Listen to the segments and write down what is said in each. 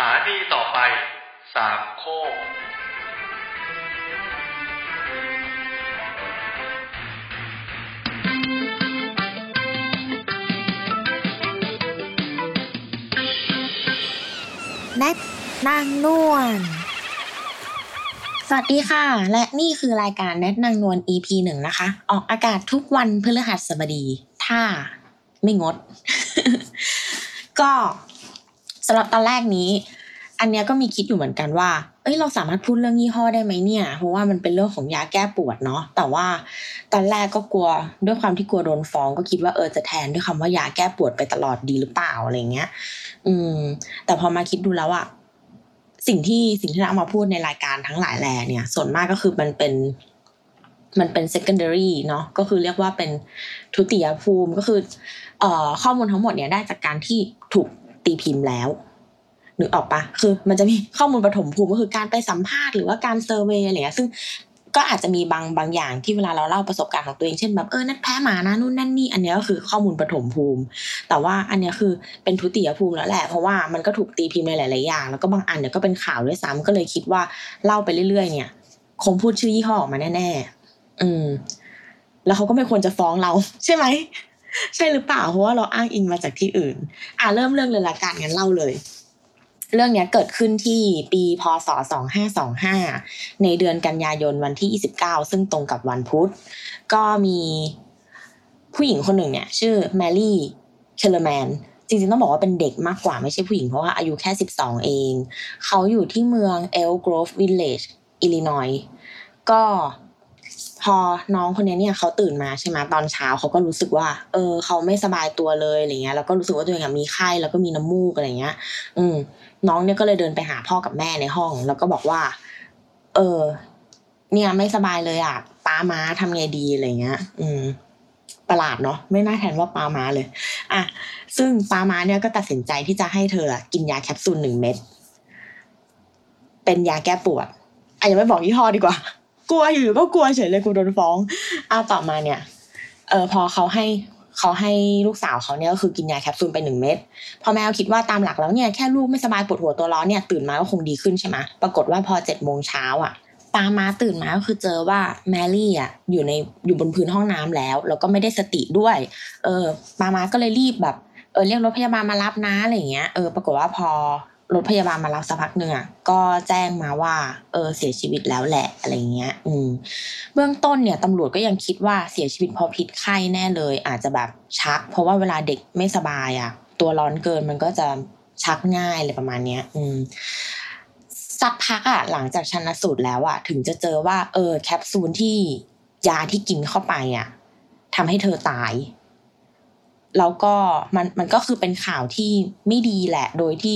ถานีต่อไป สามโคกแนทนางนวล สวัสดีค่ะ และนี่คือรายการแนทนางนวล EP หนึ่งนะคะ ออกอากาศทุกวันพฤหัสบดี ถ้าไม่งด ก็ สำหรับตอนแรกนี้ อันเนี้ยก็มีคิดอยู่เหมือนกันว่า เอ้ยเราสามารถพูดเรื่องยี่ห้อได้ไหมเนี่ย เพราะว่ามันเป็นเรื่องของยาแก้ปวดเนาะ แต่ว่าตอนแรกก็กลัวด้วยความที่กลัวโดนฟ้อง ก็คิดว่าเออจะแทนด้วยคำว่ายาแก้ปวดไปตลอดดีหรือเปล่าอะไรเงี้ย อืม แต่พอมาคิดดูแล้วอะสิ่งที่สิ่งที่เราเอามาพูดในรายการทั้งหลายแหล่เนี่ย ส่วนมากก็คือมันเป็นมันเป็น secondary เนาะก็คือเรียกว่าเป็นทุติยภูมิก็คือออข้อมูลทั้งหมดเนี่ยได้จากการที่ถูก ตีพิมพ์แล้วนึกออกปะคือ มันจะมีข้อมูลปฐมภูมิก็คือการไปสัมภาษณ์หรือว่าการเซอร์เวยอะไรเงี้ยซึ่งก็อาจจะมีบางบางอย่างที่เวลาเราเล่าประสบการณ์ของตัวเองเช่นแบบเออนัดแพ้หมานะนู่นนั่นนี่อันนี้ก็คือข้อมูลปฐมภูมิ แต่ว่าอันนี้คือเป็นทุติยภูมิแล้วแหละเพราะว่ามันก็ถูกตีพิมพ์ในหลายๆอย่าง แล้วก็บางอันเนี่ยก็เป็นข่าวด้วยซ้ำก็เลยคิดว่าเล่าไปเรื่อย ๆ เนี่ย คงพูดชื่อยี่ห้อออกมาแน่ ๆ อืม แล้วเขาก็ไม่ควรจะฟ้องเรา ใช่ไหม ใช่หรือเปล่าเพราะว่าเราอ้างอิงมาจากที่อื่น อะเริ่มเรื่องเลยละกันงั้นเล่าเลย เรื่องนี้เกิดขึ้นที่ปีพศ 2525 ในเดือนกันยายนวันที่ 29 ซึ่งตรงกับวันพุธ ก็มีผู้หญิงคนหนึ่งเนี่ย ชื่อแมรี่เคลแมนจริงๆต้องบอกว่าเป็นเด็กมากกว่าไม่ใช่ผู้หญิงเพราะว่าอายุแค่ 12 เอง เขาอยู่ที่เมืองเอลกรอฟวิลเลจอิลลินอยก็ พอน้องคนนี้เนี่ยเขาตื่นมาใช่ไหมตอนเช้าเขาก็รู้สึกว่า เออเขาไม่สบายตัวเลยอะไรเงี้ยแล้วก็รู้สึกว่าตัวเองมีไข้แล้วก็มีน้ำมูกอะไรเงี้ย อืม น้องเนี่ยก็เลยเดินไปหาพ่อกับแม่ในห้อง แล้วก็บอกว่า เออ เนี่ยไม่สบายเลยอะป้าม้าทำไงดีอะไรเงี้ย อืมประหลาดเนาะไม่น่าแทนว่าป้าม้าเลยอะซึ่งป้าม้าเนี่ยก็ตัดสินใจที่จะให้เธอกินยาแคปซูลหนึ่งเม็ดเป็นยาแก้ปวดอะยังไม่บอกยี่ห้อดีกว่า กลัวอยู่ก็กลัวเฉยเลยกูโดนฟ้องอะต่อมาเนี่ย เออพอเขาให้เขาให้ลูกสาวเขาเนี่ยก็คือกินยาแคปซูลไปหนึ่งเม็ดพอแม่คิดว่าตามหลักแล้วเนี่ยแค่ลูกไม่สบายปวดหัวตัวร้อนเนี่ยตื่นมาก็คงดีขึ้นใช่ไหมปรากฏว่าพอเจ็ดโมงเช้าอะปามาตื่นมาก็คือเจอว่าแมรี่อะอยู่ในอยู่บนพื้นห้องน้ำแล้ว แล้วก็ไม่ได้สติด้วย เออปามาก็เลยรีบแบบเออเรียกรถพยาบาลมารับนะอะไรเงี้ยเออปรากฏว่าพอ รถพยาบาลมารับสักพักหนึ่งอะก็แจ้งมาว่าเออเสียชีวิตแล้วแหละอะไรเงี้ย อืม เบื้องต้นเนี่ยตำรวจก็ยังคิดว่าเสียชีวิตเพราะพิษไข้แน่เลย อาจจะแบบชัก เพราะว่าเวลาเด็กไม่สบายอะ ตัวร้อนเกินมันก็จะชักง่ายอะไรประมาณเนี้ย อืมสักพักอะหลังจากชันสูตรแล้วอะถึงจะเจอว่า เออ แคปซูลที่ยาที่กินเข้าไปอะทำให้เธอตายแล้วก็มันมันก็คือเป็นข่าวที่ไม่ดีแหละ โดยที่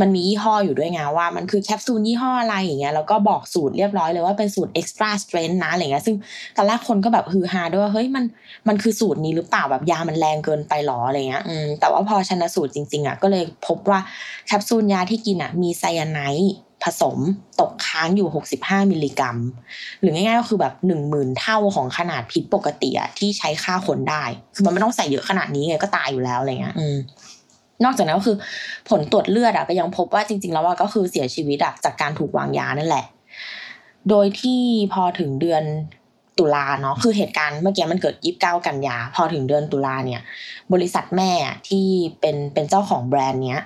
มันมียี่ห้ออยู่ด้วยไงว่ามันคือแคปซูลยี่ห้ออะไรอย่างเงี้ยแล้วก็บอกสูตรเรียบร้อยเลยว่าเป็นสูตร extra strength นะอะไรเงี้ยซึ่งตอนแรกคนก็แบบฮือฮาด้วยว่าเฮ้ยมันมันคือสูตรนี้หรือเปล่าแบบยามันแรงเกินไปหรออะไรเงี้ยอืมแต่ว่าพอชนะสูตรจริงๆอะก็เลยพบว่าแคปซูลยาที่กินอะมีไซยาไนด์ผสมตกค้างอยู่ 65 มิลลิกรัม หรือง่ายๆก็คือแบบหนึ่งหมื่นเท่าของขนาดพิษปกติอะที่ใช้ฆ่าคนได้ คือมันไม่ต้องใส่เยอะขนาดนี้ไงก็ตายอยู่แล้วอะไรเงี้ยอืม นอกจากนั้นก็คือผลตรวจเลือดอะก็ยังพบว่าจริง ๆ แล้วว่าก็คือเสียชีวิตจากการถูกวางยานั่นแหละ โดยที่พอถึงเดือนตุลาเนาะคือเหตุการณ์เมื่อกี้มันเกิดยีิบเก้ากันยา พอถึงเดือนตุลาเนี่ย บริษัทแม่ที่เป็นเป็นเจ้าของแบรนด์เนี้ย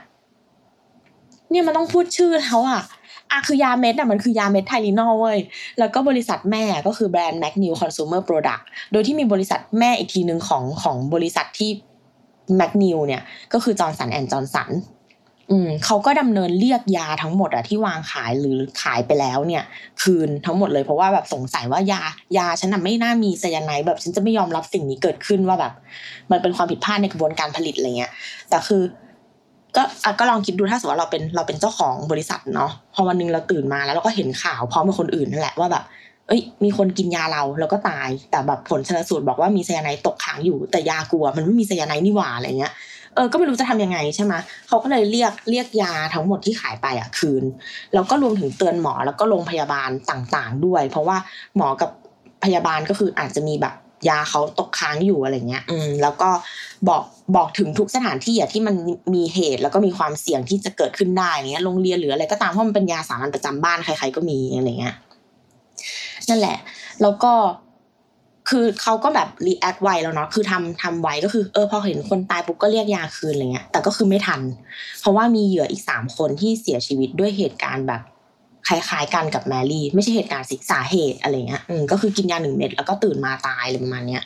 เนี่ยมันต้องพูดชื่อเขาอะอะคือยาเม็ดอะมันคือยาเม็ดไทลินอลเว้ย แล้วก็บริษัทแม่ก็คือแบรนด์ McNeil Consumer Product โดยที่มีบริษัทแม่อีกทีหนึ่งของของบริษัทที่ McNeil เนี่ยก็คือ Johnson and Johnson อืมเขาก็ดำเนินเรียกยาทั้งหมดอะที่วางขายหรือขายไปแล้วเนี่ย คืนทั้งหมดเลยเพราะว่าแบบสงสัยว่ายายาฉันน่ะไม่น่ามีไซยาไนด์แบบฉันจะไม่ยอมรับสิ่งนี้เกิดขึ้นว่าแบบ มันเป็นความผิดพลาดในกระบวนการผลิตอะไรเงี้ยแต่คือ ก็อก็ลองคิดดูถ้าสมมติว่าเราเป็นเราเป็นเจ้าของบริษัทเนาะพอวันหนึงเราตื่นมาแล้วเราก็เห็นข่าวพร้อมกับคนอื่นนั่นแหละว่าแบบ เอ้ย มีคนกินยาเราแล้วก็ตาย แต่แบบผลชนสูตรบอกว่ามีไซยาไนด์ตกค้างอยู่ แต่ยากลัว มันไม่มีไซยาไนด์นี่หว่าอะไรเงี้ย เออ ก็ไม่รู้จะทำยังไงใช่ไหมเขาก็เลยเรียกเรียกยาทั้งหมดที่ขายไปอะคืน แล้วก็รวมถึงเตือนหมอแล้วก็โรงพยาบาลต่างๆด้วย เพราะว่าหมอกับพยาบาลก็คืออาจจะมีแบบยาเขาตกค้างอยู่อะไรเงี้ย อืม แล้วก็บอกบอกถึงทุกสถานที่อะที่มันมีเหตุแล้วก็มีความเสี่ยงที่จะเกิดขึ้นได้เนี้ย โรงเรียนหรืออะไรก็ตามเพราะมันเป็นยาสามัญประจำบ้านใครๆก็มีอะไรเงี้ย นั่นแหละ แล้วก็คือเขาก็แบบรีแอคไวแล้วเนาะคือทำทำไวก็คือเออพอเห็นคนตายปุ๊บก็เรียกยาคืนอะไรเงี้ย แต่ก็คือไม่ทัน เพราะว่ามีเหยื่ออีกสามคนที่เสียชีวิตด้วยเหตุการณ์แบบคล้ายๆกันกับแมรี่ ไม่ใช่เหตุการณ์สิสาเหตุอะไรเงี้ยอืมก็คือกินยาหนึ่งเม็ดแล้วก็ตื่นมาตายอะไรประมาณเนี้ย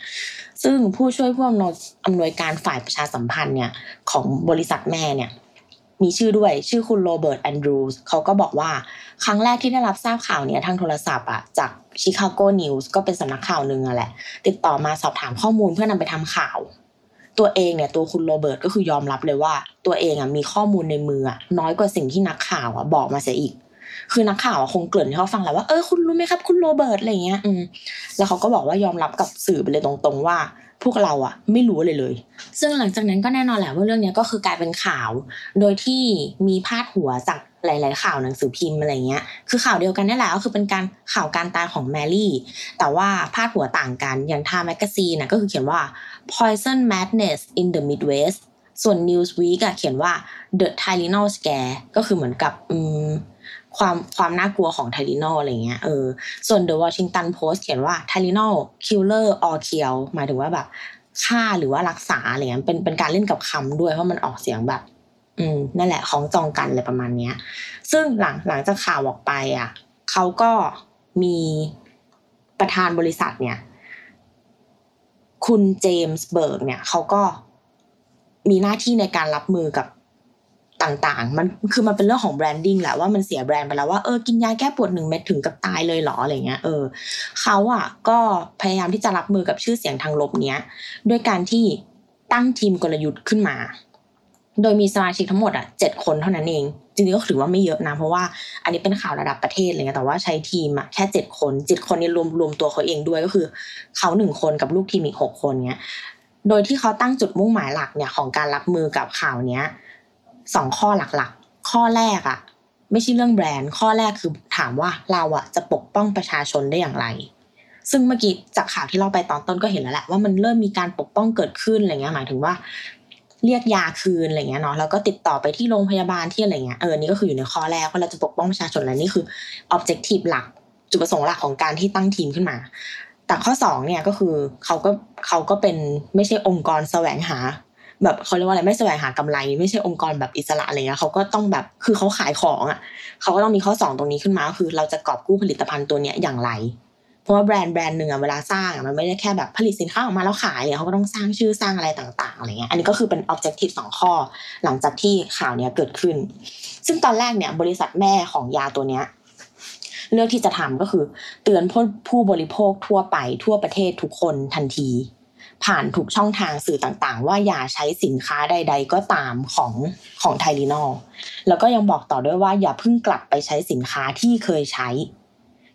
ซึ่งผู้ช่วยผู้อำนวยอำนวยการฝ่ายประชาสัมพันธ์เนี่ยของบริษัทแม่เนี่ย มีชื่อด้วยชื่อคุณโรเบิร์ตแอนดรูสเขาก็บอกว่าครั้งแรกที่ได้รับทราบข่าวเนี่ยทางโทรศัพท์อะจาก Chicago News ก็เป็นสำนักข่าวหนึ่งอะแหละ ติดต่อมาสอบถามข้อมูลเพื่อนำไปทำข่าว ตัวเองเนี่ยตัวคุณโรเบิร์ตก็คือยอมรับเลยว่า ตัวเองอะมีข้อมูลในมือน้อยกว่าสิ่งที่นักข่าวอะบอกมาเสียอีก คือนักข่าวคงเกริ่นให้เขาฟังแหละว่าเออคุณรู้ไหมครับ คุณโรเบิร์ตอะไรเงี้ยอืมแล้วเขาก็บอกว่ายอมรับกับสื่อไปเลยตรงๆว่า พวกเราอะไม่รู้เลยเลย ซึ่งหลังจากนั้นก็แน่นอนแหละว่าเรื่องนี้ก็คือกลายเป็นข่าว โดยที่มีพาดหัวจากหลาย ๆ ข่าวหนังสือพิมพ์อะไรเงี้ย คือข่าวเดียวกันนี่แหละก็คือเป็นการข่าวการตายของแมรี่ แต่ว่าพาดหัวต่างกัน อย่าง Time Magazine นะก็คือเขียนว่า poison madness in the midwest ส่วน Newsweek อะเขียนว่า the Tylenol scare ก็คือเหมือนกับอืม ความความน่ากลัวของไทลินอลอะไรเงี้ยเออส่วน The Washington Post เขียนว่า Tylenol killer or kill หมายถึงว่าแบบฆ่าหรือว่ารักษาอะไรเงี้ยเป็นเป็นการเล่นกับคำด้วยเพราะมันออกเสียงแบบ อืมนั่นแหละของจองกันอะไรประมาณเนี้ย ซึ่งหลังหลังจากข่าวออกไปอะเขาก็มีประธานบริษัทเนี่ย คุณเจมส์เบิร์กเนี่ยเขาก็มีหน้าที่ในการรับมือกับ ต่างๆ มันคือมันเป็นเรื่องของ branding แหละว่ามันเสียแบรนด์ไปแล้วว่าเออกินยาแก้ปวดหนึ่งเม็ดถึงกับตายเลยหรออะไรเงี้ยเออเขาอะก็พยายามที่จะรับมือกับชื่อเสียงทางลบเนี้ยด้วยการที่ตั้งทีมกลยุทธ์ขึ้นมา โดยมีสมาชิกทั้งหมดอะเจ็ดคนเท่านั้นเองจริงๆก็ถือว่าไม่เยอะนะเพราะว่าอันนี้เป็นข่าวระดับประเทศอะไรเงี้ยแต่ว่าใช้ทีมอะแค่เจ็ดคนเจ็ดคนนี้รวมรวมตัวเขาเองด้วยก็คือเขาหนึ่งคนกับลูกทีมอีกหกคนเนี้ยโดยที่เขาตั้งจุดมุ่งหมายหลักเนี่ยของการรับมือกับข่าวเนี้ย สองข้อหลักๆ ข้อแรกอะไม่ใช่เรื่องแบรนด์ ข้อแรกคือถามว่าเราอะจะปกป้องประชาชนได้อย่างไร ซึ่งเมื่อกี้จากข่าวที่เราไปตอนต้นก็เห็นแล้วแหละว่ามันเริ่มมีการปกป้องเกิดขึ้นอะไรเงี้ยหมายถึงว่า เรียกยาคืนอะไรเงี้ยเนาะแล้วก็ติดต่อไปที่โรงพยาบาลที่อะไรเงี้ยเออนี่ก็คืออยู่ในข้อแรกว่าเราจะปกป้องประชาชนและนี่คือ objective หลักจุดประสงค์หลักของการที่ตั้งทีมขึ้นมา แต่ข้อสองเนี่ยก็คือเขาก็เขาก็เป็นไม่ใช่องค์กรแสวงหา แบบเขาเรียกว่าอะไรไม่แสวงหากำไร ไม่ใช่องค์กรแบบอิสระอะไรเงี้ยเขาก็ต้องแบบคือเขาขายของอะเขาก็ต้องมีข้อสองตรงนี้ขึ้นมาคือเราจะกอบกู้ผลิตภัณฑ์ตัวเนี้ยอย่างไร เพราะว่าแบรนด์แบรนด์หนึ่งอะเวลาสร้างอะมันไม่ได้แค่แบบผลิตสินค้าออกมาแล้วขายเนี่ยเขาก็ต้องสร้างชื่อสร้างอะไรต่างๆอะไรเงี้ยอันนี้ก็คือเป็น objective สองข้อ หลังจากที่ข่าวเนี้ยเกิดขึ้น ซึ่งตอนแรกเนี่ยบริษัทแม่ของยาตัวเนี้ยเลือกที่จะทำก็คือ เตือนผู้บริโภคทั่วไปทั่วประเทศทุกคนทันที ผ่านทุกช่องทางสื่อต่างๆ ว่าอย่าใช้สินค้าใด ๆ ก็ตามของของไทลีนอลแล้วก็ยังบอกต่อด้วยว่าอย่าเพิ่งกลับไปใช้สินค้าที่เคยใช้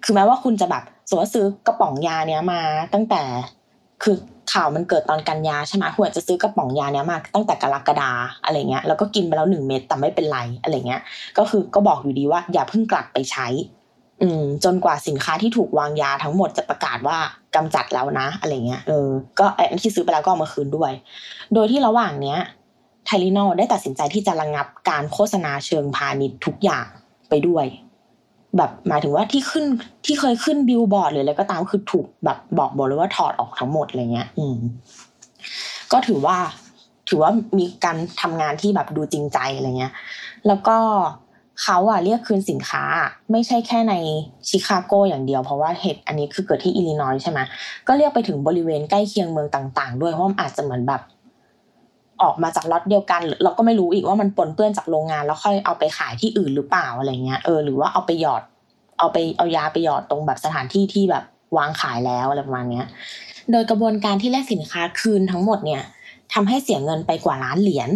คือแม้ว่าคุณจะแบบสมมติว่าซื้อกระป๋องยาเนี้ยมาตั้งแต่คือข่าวมันเกิดตอนกันยาใช่ไหมคุณอาจจะซื้อกระป๋องยาเนี้ยมาตั้งแต่กรกฎาอะไรเงี้ยแล้วก็กินไปแล้วหนึ่งเม็ดแต่ไม่เป็นไรอะไรเงี้ย ก็คือก็บอกอยู่ดีว่าอย่าเพิ่งกลับไปใช้ อืมจนกว่าสินค้าที่ถูกวางยาทั้งหมดจะประกาศว่ากำจัดแล้วนะ อะไรเงี้ยเออก็ไอ้ที่ซื้อไปแล้วก็เอามาคืนด้วย โดยที่ระหว่างเนี้ยไทลินอลได้ตัดสินใจที่จะระงับการโฆษณาเชิงพาณิชย์ทุกอย่างไปด้วย แบบหมายถึงว่าที่ขึ้นที่เคยขึ้นบิลบอร์ดหรืออะไรก็ตามคือถูกแบบบอกบอกเลยว่าถอดออกทั้งหมดอะไรเงี้ย อืม ก็ถือว่า ถือว่ามีการทำงานที่แบบดูจริงใจอะไรเงี้ย แล้วก็ เขาอะเรียกคืนสินค้า ไม่ใช่แค่ในชิคาโกอย่างเดียวเพราะว่าเหตุอันนี้คือเกิดที่อิลลินอยส์ใช่ไหมก็เรียกไปถึงบริเวณใกล้เคียงเมืองต่าง ๆ ด้วยเพราะมันอาจจะเหมือนแบบ ออกมาจากล็อตเดียวกัน เราก็ไม่รู้อีกว่ามันปนเปื้อนจากโรงงาน แล้วค่อยเอาไปขายที่อื่นหรือเปล่าอะไรเงี้ยเออหรือว่าเอาไปหยอด เอาไปเอายาไปหยอดตรงแบบสถานที่ที่แบบวางขายแล้วอะไรประมาณเนี้ย โดยกระบวนการที่แลกสินค้าคืนทั้งหมดเนี่ยทำให้เสียเงินไปกว่าล้านเหรียญ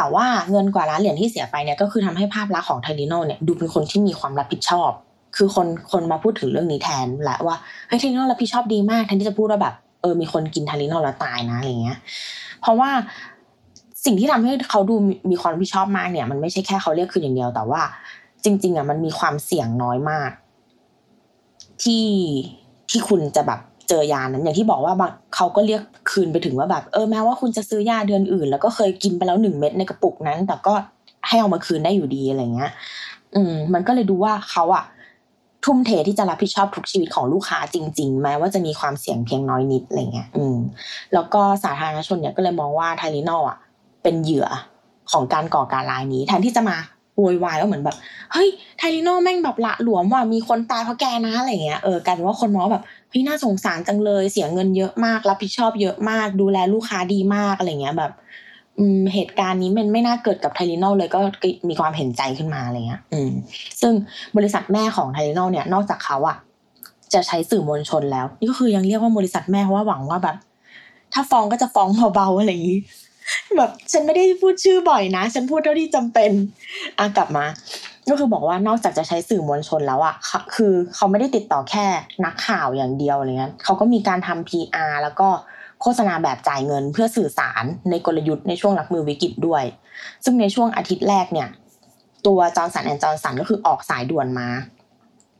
แต่ว่าเงินกว่าล้านเหรียญที่เสียไปเนี่ยก็คือทำให้ภาพลักษณ์ของไทลิโนเนี่ยดูเป็นคนที่มีความรับผิดชอบ คือคนคนมาพูดถึงเรื่องนี้แทนแหละว่าเฮ้ยไทลิโนรับผิดชอบดีมากแทนที่จะพูดว่าแบบเออมีคนกินไทลิโนแล้วตายนะอะไรเงี้ย เพราะว่าสิ่งที่ทำให้เขาดูมีความรับผิดชอบมากเนี่ย มันไม่ใช่แค่เขาเรียกคืนอย่างเดียว แต่ว่า จริง ๆอะมันมีความเสี่ยงน้อยมาก ที่ที่คุณจะแบบ เจอยานั้นอย่างที่บอกว่าเขาก็เรียกคืนไปถึงว่าแบบเออแม้ว่าคุณจะซื้อยาเดือนอื่น แล้วก็เคยกินไปแล้วหนึ่งเม็ดในกระปุกนั้น แต่ก็ให้เอามาคืนได้อยู่ดีอะไรเงี้ย อืม มันก็เลยดูว่าเขาอะทุ่มเทที่จะรับผิดชอบทุกชีวิตของลูกค้าจริง ๆ แม้ว่าจะมีความเสี่ยงเพียงน้อยนิดอะไรเงี้ย อืม แล้วก็สาธารณชนเนี่ยก็เลยมองว่าไทลินอลอะเป็นเหยื่อของการก่อการร้ายนี้แทนที่จะมาโวยวายว่าเหมือนแบบ เฮ้ยไทลินอลแม่งแบบละหลวมว่ะมีคนตายเพราะแกนะอะไรเงี้ยเออกลายเป็นว่าคนมองแบบ เฮ้ยน่าสงสารจังเลยเสียเงินเยอะมากรับผิดชอบเยอะมาก ดูแลลูกค้าดีมากอะไรเงี้ยแบบเหตุการณ์นี้มันไม่น่าเกิดกับไทลินอลเลยก็มีความเห็นใจขึ้นมาอะไรเงี้ยอืมซึ่งบริษัทแม่ของไทลินอลเนี่ยนอกจากเขาอะจะใช้สื่อมวลชนแล้ว นี่ก็คือยังเรียกว่าบริษัทแม่เพราะว่าหวังว่าแบบ ถ้าฟ้องก็จะฟ้องเบาๆอะไรอย่างนี้แบบฉันไม่ได้พูดชื่อบ่อยนะ ฉันพูดเท่าที่จำเป็นอะกลับมา ก็คือบอกว่านอกจากจะใช้สื่อมวลชนแล้วอะคือเขาไม่ได้ติดต่อแค่นักข่าวอย่างเดียวอะไรเงี้ยเขาก็มีการทำ PR แล้วก็โฆษณาแบบจ่ายเงินเพื่อสื่อสารในกลยุทธ์ในช่วงรับมือวิกฤตด้วย ซึ่งในช่วงอาทิตย์แรกเนี่ย ตัว Johnson and Johnson ก็คือออกสายด่วนมา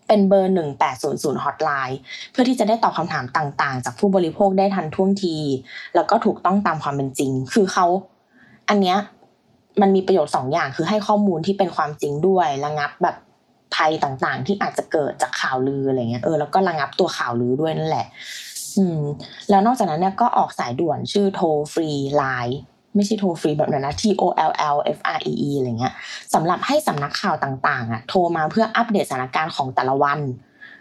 เป็นเบอร์หนึ่งแปดศูนย์ศูนย์ฮอตไลน์เพื่อที่จะได้ตอบคำถามต่างๆ จากผู้บริโภคได้ทันท่วงที แล้วก็ถูกต้องตามความเป็นจริง คือเขาอันเนี้ย มันมีประโยชน์สองอย่างคือให้ข้อมูลที่เป็นความจริงด้วยระงับแบบภัยต่างๆ ที่อาจจะเกิดจากข่าวลืออะไรเงี้ยเออแล้วก็ระงับตัวข่าวลือด้วยนั่นแหละ อืม แล้วนอกจากนั้นเนี่ยก็ออกสายด่วนชื่อโทรฟรีไลน์ไม่ใช่โทรฟรีแบบนั้นนะ T O L L F R E E อะไรเงี้ยสำหรับให้สำนักข่าวต่างๆอะโทรมาเพื่ออัปเดตสถานการณ์ของแต่ละวัน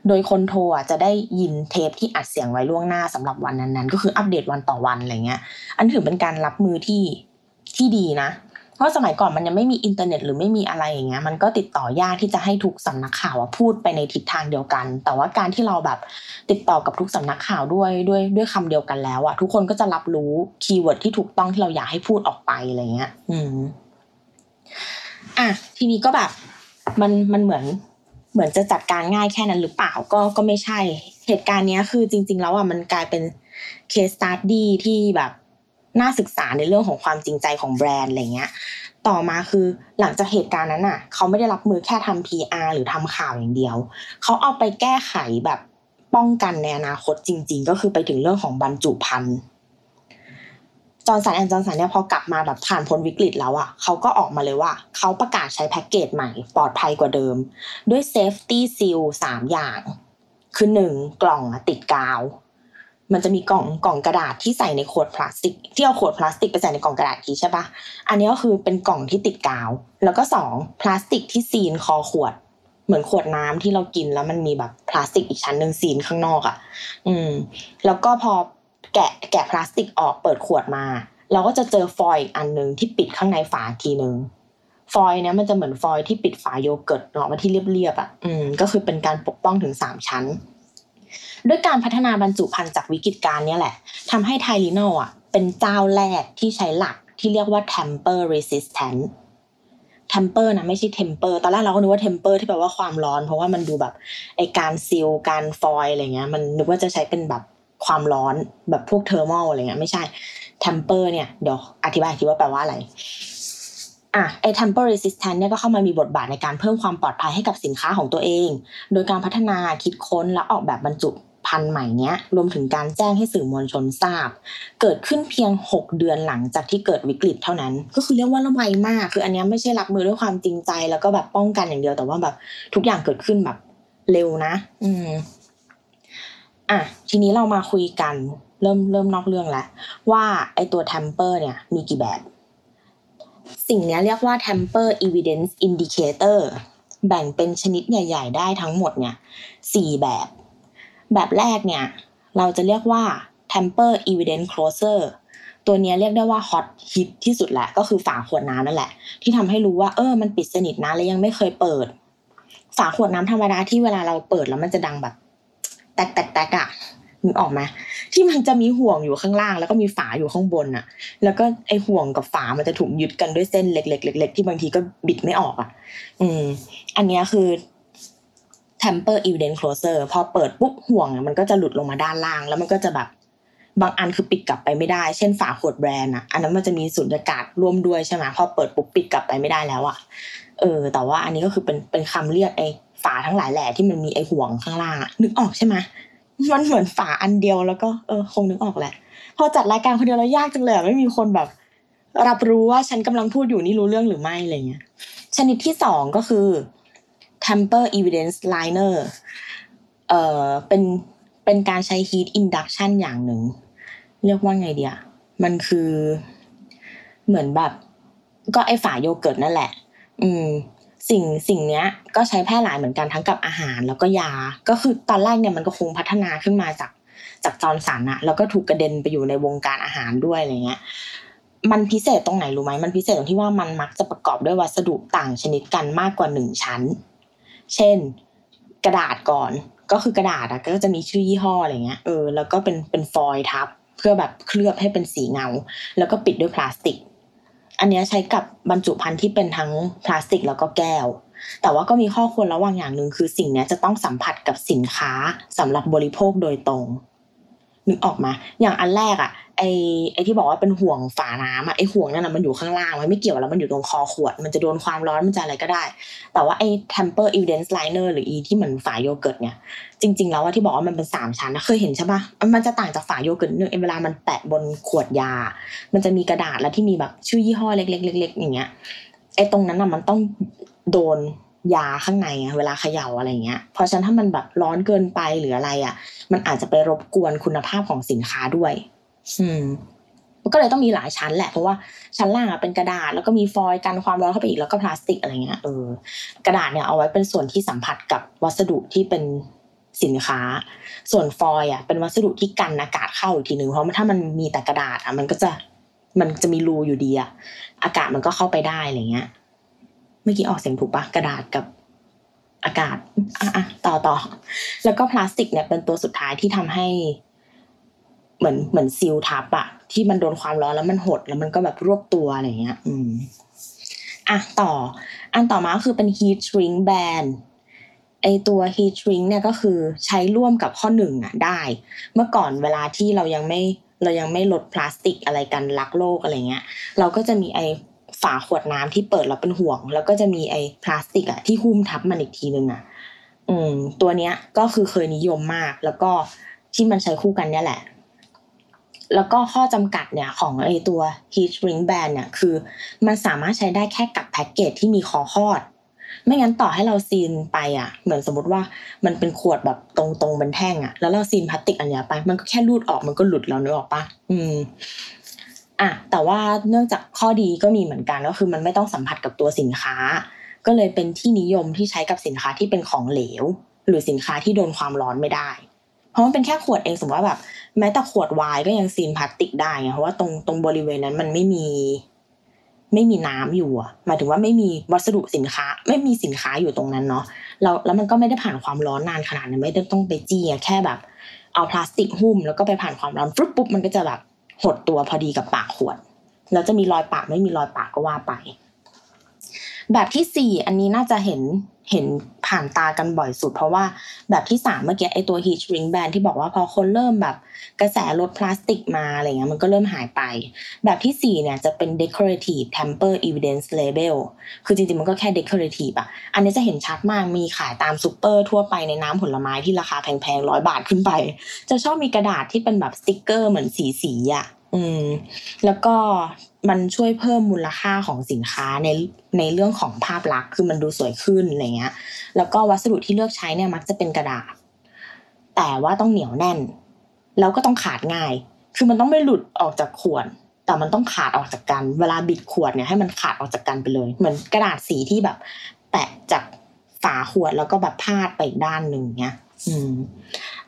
โดยคนโทรอะจะได้ยินเทปที่อัดเสียงไว้ล่วงหน้าสำหรับวันนั้นๆ ก็คืออัปเดตวันต่อวันอะไรเงี้ย อันถือเป็นการรับมือที่ที่ดีนะ เพราะสมัยก่อนมันยังไม่มีอินเทอร์เน็ต หรือไม่มีอะไรอย่างเงี้ยมันก็ติดต่อยากที่จะให้ทุกสำนักข่าวพูดไปในทิศทางเดียวกัน แต่ว่าการที่เราแบบติดต่อกับทุกสำนักข่าวด้วยด้วยด้วยคำเดียวกันแล้วอะทุกคนก็จะรับรู้ keyword ที่ถูกต้องที่เราอยากให้พูดออกไปอะไรเงี้ย อืมอะทีนี้ก็แบบมันมันเหมือนเหมือนจะจัดการง่ายแค่นั้นหรือเปล่าก็ก็ไม่ใช่ เหตุการณ์นี้คือจริง ๆ แล้วอะมันกลายเป็นเคสตัดดี้ที่แบบ น่าศึกษาในเรื่องของความจริงใจของแบรนด์อะไรเงี้ย ต่อมาคือหลังจากเหตุการณ์นั้นอะ เขาไม่ได้รับมือแค่ทำ PR หรือทำข่าวอย่างเดียว เขาเอาไปแก้ไขแบบป้องกันในอนาคตจริง ๆ ก็คือไปถึงเรื่องของบรรจุภัณฑ์Johnson and Johnson เนี่ยพอกลับมาแบบผ่านพ้นวิกฤตแล้วอะเขาก็ออกมาเลยว่า เขาประกาศใช้แพ็กเกจใหม่ปลอดภัยกว่าเดิม ด้วย safety seal สามอย่าง คือหนึ่งกล่องติดกาว มันจะมีกล่องกล่องกระดาษที่ใส่ในขวดพลาสติก ที่เอาขวดพลาสติกไปใส่ในกล่องกระดาษทีใช่ปะอันนี้ก็คือเป็นกล่องที่ติดกาว แล้วก็สองพลาสติกที่ seal คอขวด เหมือนขวดน้ำที่เรากินแล้วมันมีแบบพลาสติกอีกชั้นหนึ่ง seal ข้างนอกอะ อืม แล้วก็พอแกะแกะพลาสติกออกเปิดขวดมา เราก็จะเจอฟอยล์อีกอันหนึ่งที่ปิดข้างในฝาทีหนึ่งฟอยล์เนี้ยมันจะเหมือนฟอยล์ที่ปิดฝาโยเกิร์ตเนาะมาที่เรียบๆอะ อืม ก็คือเป็นการปกป้องถึงสามชั้น ด้วยการพัฒนาบรรจุภัณฑ์จากวิกฤตการณ์นี้แหละทำให้ไทลิโนอะเป็นเจ้าแรกที่ใช้หลักที่เรียกว่า tamper resistant tamper นะไม่ใช่ temper ตอนแรกเราก็นึกว่า temper ที่แปลว่าความร้อน เพราะว่ามันดูแบบไอการซีลการฟอยล์อะไรเงี้ยมันนึกว่าจะใช้เป็นแบบความร้อนแบบพวก thermal อะไรเงี้ยไม่ใช่ temper เนี่ยเดี๋ยวอธิบายทีว่าแปลว่าอะไรอะไอ้ tamper resistant เนี่ยก็เข้ามามีบทบาทในการเพิ่มความปลอดภัยให้กับสินค้าของตัวเอง โดยการพัฒนาคิดค้นและออกแบบบรรจุ ภัณฑ์ใหม่นี้รวมถึงการแจ้งให้สื่อมวลชนทราบ เกิดขึ้นเพียง 6 เดือนหลังจากที่เกิดวิกฤตเท่านั้น ก็คือเรียกว่าระไวมาก คืออันนี้ไม่ใช่รับมือด้วยความจริงใจ แล้วก็แบบป้องกันอย่างเดียวแต่ว่าแบบทุกอย่างเกิดขึ้นแบบเร็วนะ อืมอะทีนี้เรามาคุยกันเริ่มเริ่มนอกเรื่องแล้วว่าไอตัว temper เนี่ยมีกี่แบบ สิ่งนี้เรียกว่า temper evidence indicator แบ่งเป็นชนิดใหญ่ ๆ ได้ทั้งหมดเนี่ยสี่แบบ แบบแรกเนี่ย เราจะเรียกว่า temper evidence closer ตัวนี้เรียกได้ว่า hot hit ที่สุดแหละ ก็คือฝาขวดน้ำนั่นแหละ ที่ทำให้รู้ว่าเออมันปิดสนิทนะและยังไม่เคยเปิด ฝาขวดน้ำธรรมดาที่เวลาเราเปิดแล้วมันจะดังแบบ แตกแตกแตกอะนึกออกไหมที่มันจะมีห่วงอยู่ข้างล่าง แล้วก็มีฝาอยู่ข้างบนอะแล้วก็ไอห่วงกับฝามันจะถูกยึดกันด้วยเส้นเล็กๆเล็กๆที่บางทีก็บิดไม่ออกอะอืม อันนี้คือ temper evidence closer พอเปิดปุ๊บห่วงมันก็จะหลุดลงมาด้านล่าง แล้วมันก็จะแบบบางอันคือปิดกลับไปไม่ได้ เช่นฝาขวดแบรนด์อะอันนั้นมันจะมีสุญญากาศร่วมด้วยใช่ไหมพอเปิดปุ๊บปิดกลับไปไม่ได้แล้วอะเออ แต่ว่าอันนี้ก็คือเป็นเป็นคำเรียกไอ้ฝาทั้งหลายแหล่ที่มันมีไอ้ห่วงข้างล่างนึกออกใช่ไหมมันเหมือนฝาอันเดียวแล้วก็เออคงนึกออกแหละ พอจัดรายการคนเดียวแล้วยากจังเลยไม่มีคนแบบ รับรู้ว่าฉันกำลังพูดอยู่นี่รู้เรื่องหรือไม่อะไรเงี้ย ชนิดที่สองก็คือ temper evidence liner เอ่อเป็นเป็นการใช้ heat induction อย่างหนึ่ง เรียกว่าไงเดียมันคือเหมือนแบบ ก็ไอฝาโยเกิร์ตนั่นแหละ อืม สิ่งสิ่งเนี้ย ก็ใช้แพร่หลายเหมือนกันทั้งกับอาหารแล้วก็ยา ก็คือตอนแรกเนี่ยมันก็คงพัฒนาขึ้นมาจากจากจอร์นสันอะแล้วก็ถูกกระเด็นไปอยู่ในวงการอาหารด้วยอะไรเงี้ยมันพิเศษตรงไหนรู้ไหมมันพิเศษตรงที่ว่ามันมักจะประกอบด้วยวัสดุต่างชนิดกันมากกว่าหนึ่งชั้น เช่นกระดาษก่อนก็คือกระดาษอะก็จะมีชื่อยี่ห้ออะไรเงี้ยเออแล้วก็เป็นเป็นฟอยล์ทับ เพื่อแบบเคลือบให้เป็นสีเงา แล้วก็ปิดด้วยพลาสติก อันนี้ใช้กับบรรจุภัณฑ์ที่เป็นทั้งพลาสติกแล้วก็แก้ว แต่ว่าก็มีข้อควรระวังอย่างหนึ่งคือสิ่งนี้จะต้องสัมผัสกับสินค้าสำหรับบริโภคโดยตรง นึกออกมา อย่างอันแรกอะไอไอที่บอกว่าเป็นห่วงฝาน้ำอะไอห่วงนั่นน่ะมันอยู่ข้างล่างมันไม่เกี่ยวแล้วมันอยู่ตรงคอขวด มันจะโดนความร้อนมันจะอะไรก็ได้ แต่ว่าไอ temper evidence liner หรืออีที่เหมือนฝาโยเกิร์ตเนี่ยจริง ๆ แล้วว่าที่บอกว่ามันเป็นสามชั้นนะเคยเห็นใช่ปะมันจะต่างจากฝาโยเกิร์ตนึงเวลามันแปะบนขวดยา มันจะมีกระดาษแล้วที่มีแบบชื่อยี่ห้อเล็กๆเล็กๆอย่างเงี้ยไอตรงนั้นน่ะมันต้องโดน ยาข้างในอะเวลาเขย่าอะไรเงี้ย เพราะฉะนั้นถ้ามันแบบร้อนเกินไปหรืออะไรอะ มันอาจจะไปรบกวนคุณภาพของสินค้าด้วย อืมก็เลยต้องมีหลายชั้นแหละเพราะว่าชั้นล่างอะเป็นกระดาษแล้วก็มีฟอยล์กันความร้อนเข้าไปอีกแล้วก็พลาสติกอะไรเงี้ยเออกระดาษเนี่ยเอาไว้เป็นส่วนที่สัมผัสกับวัสดุที่เป็นสินค้า ส่วนฟอยล์อะเป็นวัสดุที่กันอากาศเข้าอีกทีหนึ่งเพราะถ้ามันมีแต่กระดาษอะมันก็จะมันจะมีรูอยู่ดีอะอากาศมันก็เข้าไปได้อะไรเงี้ย มื่อกี้ออกเสียงถูกปะกระดาษกับอากาศอะอะต่อต่อแล้วก็พลาสติกเนี่ยเป็นตัวสุดท้ายที่ทำให้ เหมือนเหมือนซีลทับอะที่มันโดนความร้อนแล้วมันหดแล้วมันก็แบบรวบตัวอะไรเงี้ย อืมอะต่อ อันต่อมาคือเป็น heat shrink band ไอตัว heat shrink เนี่ยก็คือใช้ร่วมกับข้อหนึ่งอะได้ เมื่อก่อนเวลาที่เรายังไม่เรายังไม่ลดพลาสติกอะไรกันรักโลกอะไรเงี้ย เราก็จะมีไอ ฝาขวดน้ำที่เปิดแล้วเป็นห่วง แล้วก็จะมีไอ้พลาสติกอะที่หุ้มทับมันอีกทีนึงอะอืม ตัวเนี้ยก็คือเคยนิยมมาก แล้วก็ที่มันใช้คู่กันเนี่ยแหละ แล้วก็ข้อจำกัดเนี่ยของไอตัว heat shrink band เนี่ยคือ มันสามารถใช้ได้แค่กับแพ็กเกจที่มีคอคอด ไม่งั้นต่อให้เราซีนไปอะ เหมือนสมมติว่ามันเป็นขวดแบบตรงตรงๆเป็นแท่งอะ แล้วเราซีนพลาสติกอันเนี้ยไป มันก็แค่รูดออกมันก็หลุดแล้วนึกออกปะอืม อะแต่ว่าเนื่องจากข้อดีก็มีเหมือนกันก็คือมันไม่ต้องสัมผัสกับตัวสินค้า ก็เลยเป็นที่นิยมที่ใช้กับสินค้าที่เป็นของเหลว หรือสินค้าที่โดนความร้อนไม่ได้ เพราะมันเป็นแค่ขวดเองสมมติว่าแบบแม้แต่ขวดไวน์ก็ยังซีนพลาสติกได้ไงเพราะว่าตรงตรงบริเวณนั้นมันไม่มี ไม่มีน้ำอยู่อะหมายถึงว่าไม่มีวัสดุสินค้า ไม่มีสินค้าอยู่ตรงนั้นเนาะแล้วแล้วมันก็ไม่ได้ผ่านความร้อนนานขนาดนั้นไม่ได้ต้องไปจี้แค่แบบ เอาพลาสติกหุ้มแล้วก็ไปผ่านความร้อนฟลุ๊บปุ๊บมันก็จะแบบ หดตัวพอดีกับปากขวด แล้วจะมีรอยปากไม่มีรอยปากก็ว่าไป แบบที่สี่อันนี้น่าจะเห็น เห็นผ่านตากันบ่อยสุด เพราะว่าแบบที่สามเมื่อกี้ไอตัว heat shrink band ที่บอกว่าพอคนเริ่มแบบกระแสลดพลาสติกมาอะไรเงี้ยมันก็เริ่มหายไป แบบที่สี่เนี่ยจะเป็น decorative tamper evidence label คือจริงๆมันก็แค่ decorative อะอันนี้จะเห็นชัดมากมีขายตามซูเปอร์ทั่วไปในน้ำผลไม้ที่ราคาแพงๆร้อยบาทขึ้นไป จะชอบมีกระดาษที่เป็นแบบสติกเกอร์เหมือนสีสีๆอะ อืม แล้วก็มันช่วยเพิ่มมูลค่าของสินค้าในในเรื่องของภาพลักษณ์คือมันดูสวยขึ้นอะไรเงี้ย แล้วก็วัสดุที่เลือกใช้เนี่ยมักจะเป็นกระดาษ แต่ว่าต้องเหนียวแน่น แล้วก็ต้องขาดง่าย คือมันต้องไม่หลุดออกจากขวด แต่มันต้องขาดออกจากกัน เวลาบิดขวดเนี่ยให้มันขาดออกจากกันไปเลย เหมือนกระดาษสีที่แบบ แปะจากฝาขวดแล้วก็แบบพาดไปอีกด้านหนึ่งเนี้ย อืม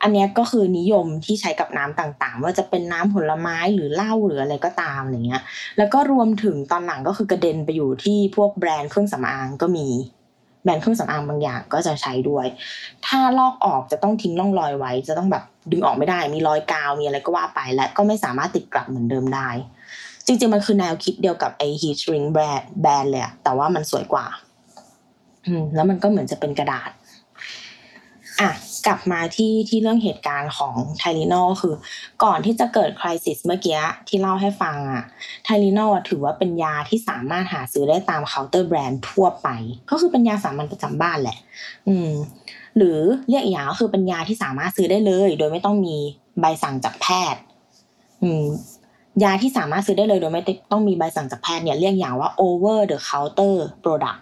อันเนี้ยก็คือนิยมที่ใช้กับน้ำต่างๆ ว่าจะเป็นน้ำผลไม้หรือเหล้าหรืออะไรก็ตามอะไรเงี้ย แล้วก็รวมถึงตอนหลังก็คือกระเด็นไปอยู่ที่พวกแบรนด์เครื่องสำอางก็มีแบรนด์เครื่องสำอางบางอย่างก็จะใช้ด้วย ถ้าลอกออกจะต้องทิ้งร่องรอยไว้ จะต้องแบบดึงออกไม่ได้ มีรอยกาว มีอะไรก็ว่าไป และก็ไม่สามารถติดกลับเหมือนเดิมได้ จริงๆ มันคือแนวคิดเดียวกับไอ heat shrink แบรนด์แบรนด์เลยอะแต่ว่ามันสวยกว่า อืม แล้วมันก็เหมือนจะเป็นกระดาษ อะกลับมาที่ที่เรื่องเหตุการณ์ของไทลิโนคือ ก่อนที่จะเกิดคริสิสเมื่อกี้ที่เล่าให้ฟังอะไทลิโนถือว่าเป็นยาที่สามารถหาซื้อได้ตามเคาน์เตอร์แบรนด์ทั่วไป ก็คือเป็นยาสามัญประจำบ้านแหละ อืม หรือเรียกอีกอย่างก็คือเป็นยาที่สามารถซื้อได้เลย โดยไม่ต้องมีใบสั่งจากแพทย์ อืมยาที่สามารถซื้อได้เลยโดยไม่ต้องมีใบสั่งจากแพทย์เนี่ยเรียกอย่างว่า over the counter product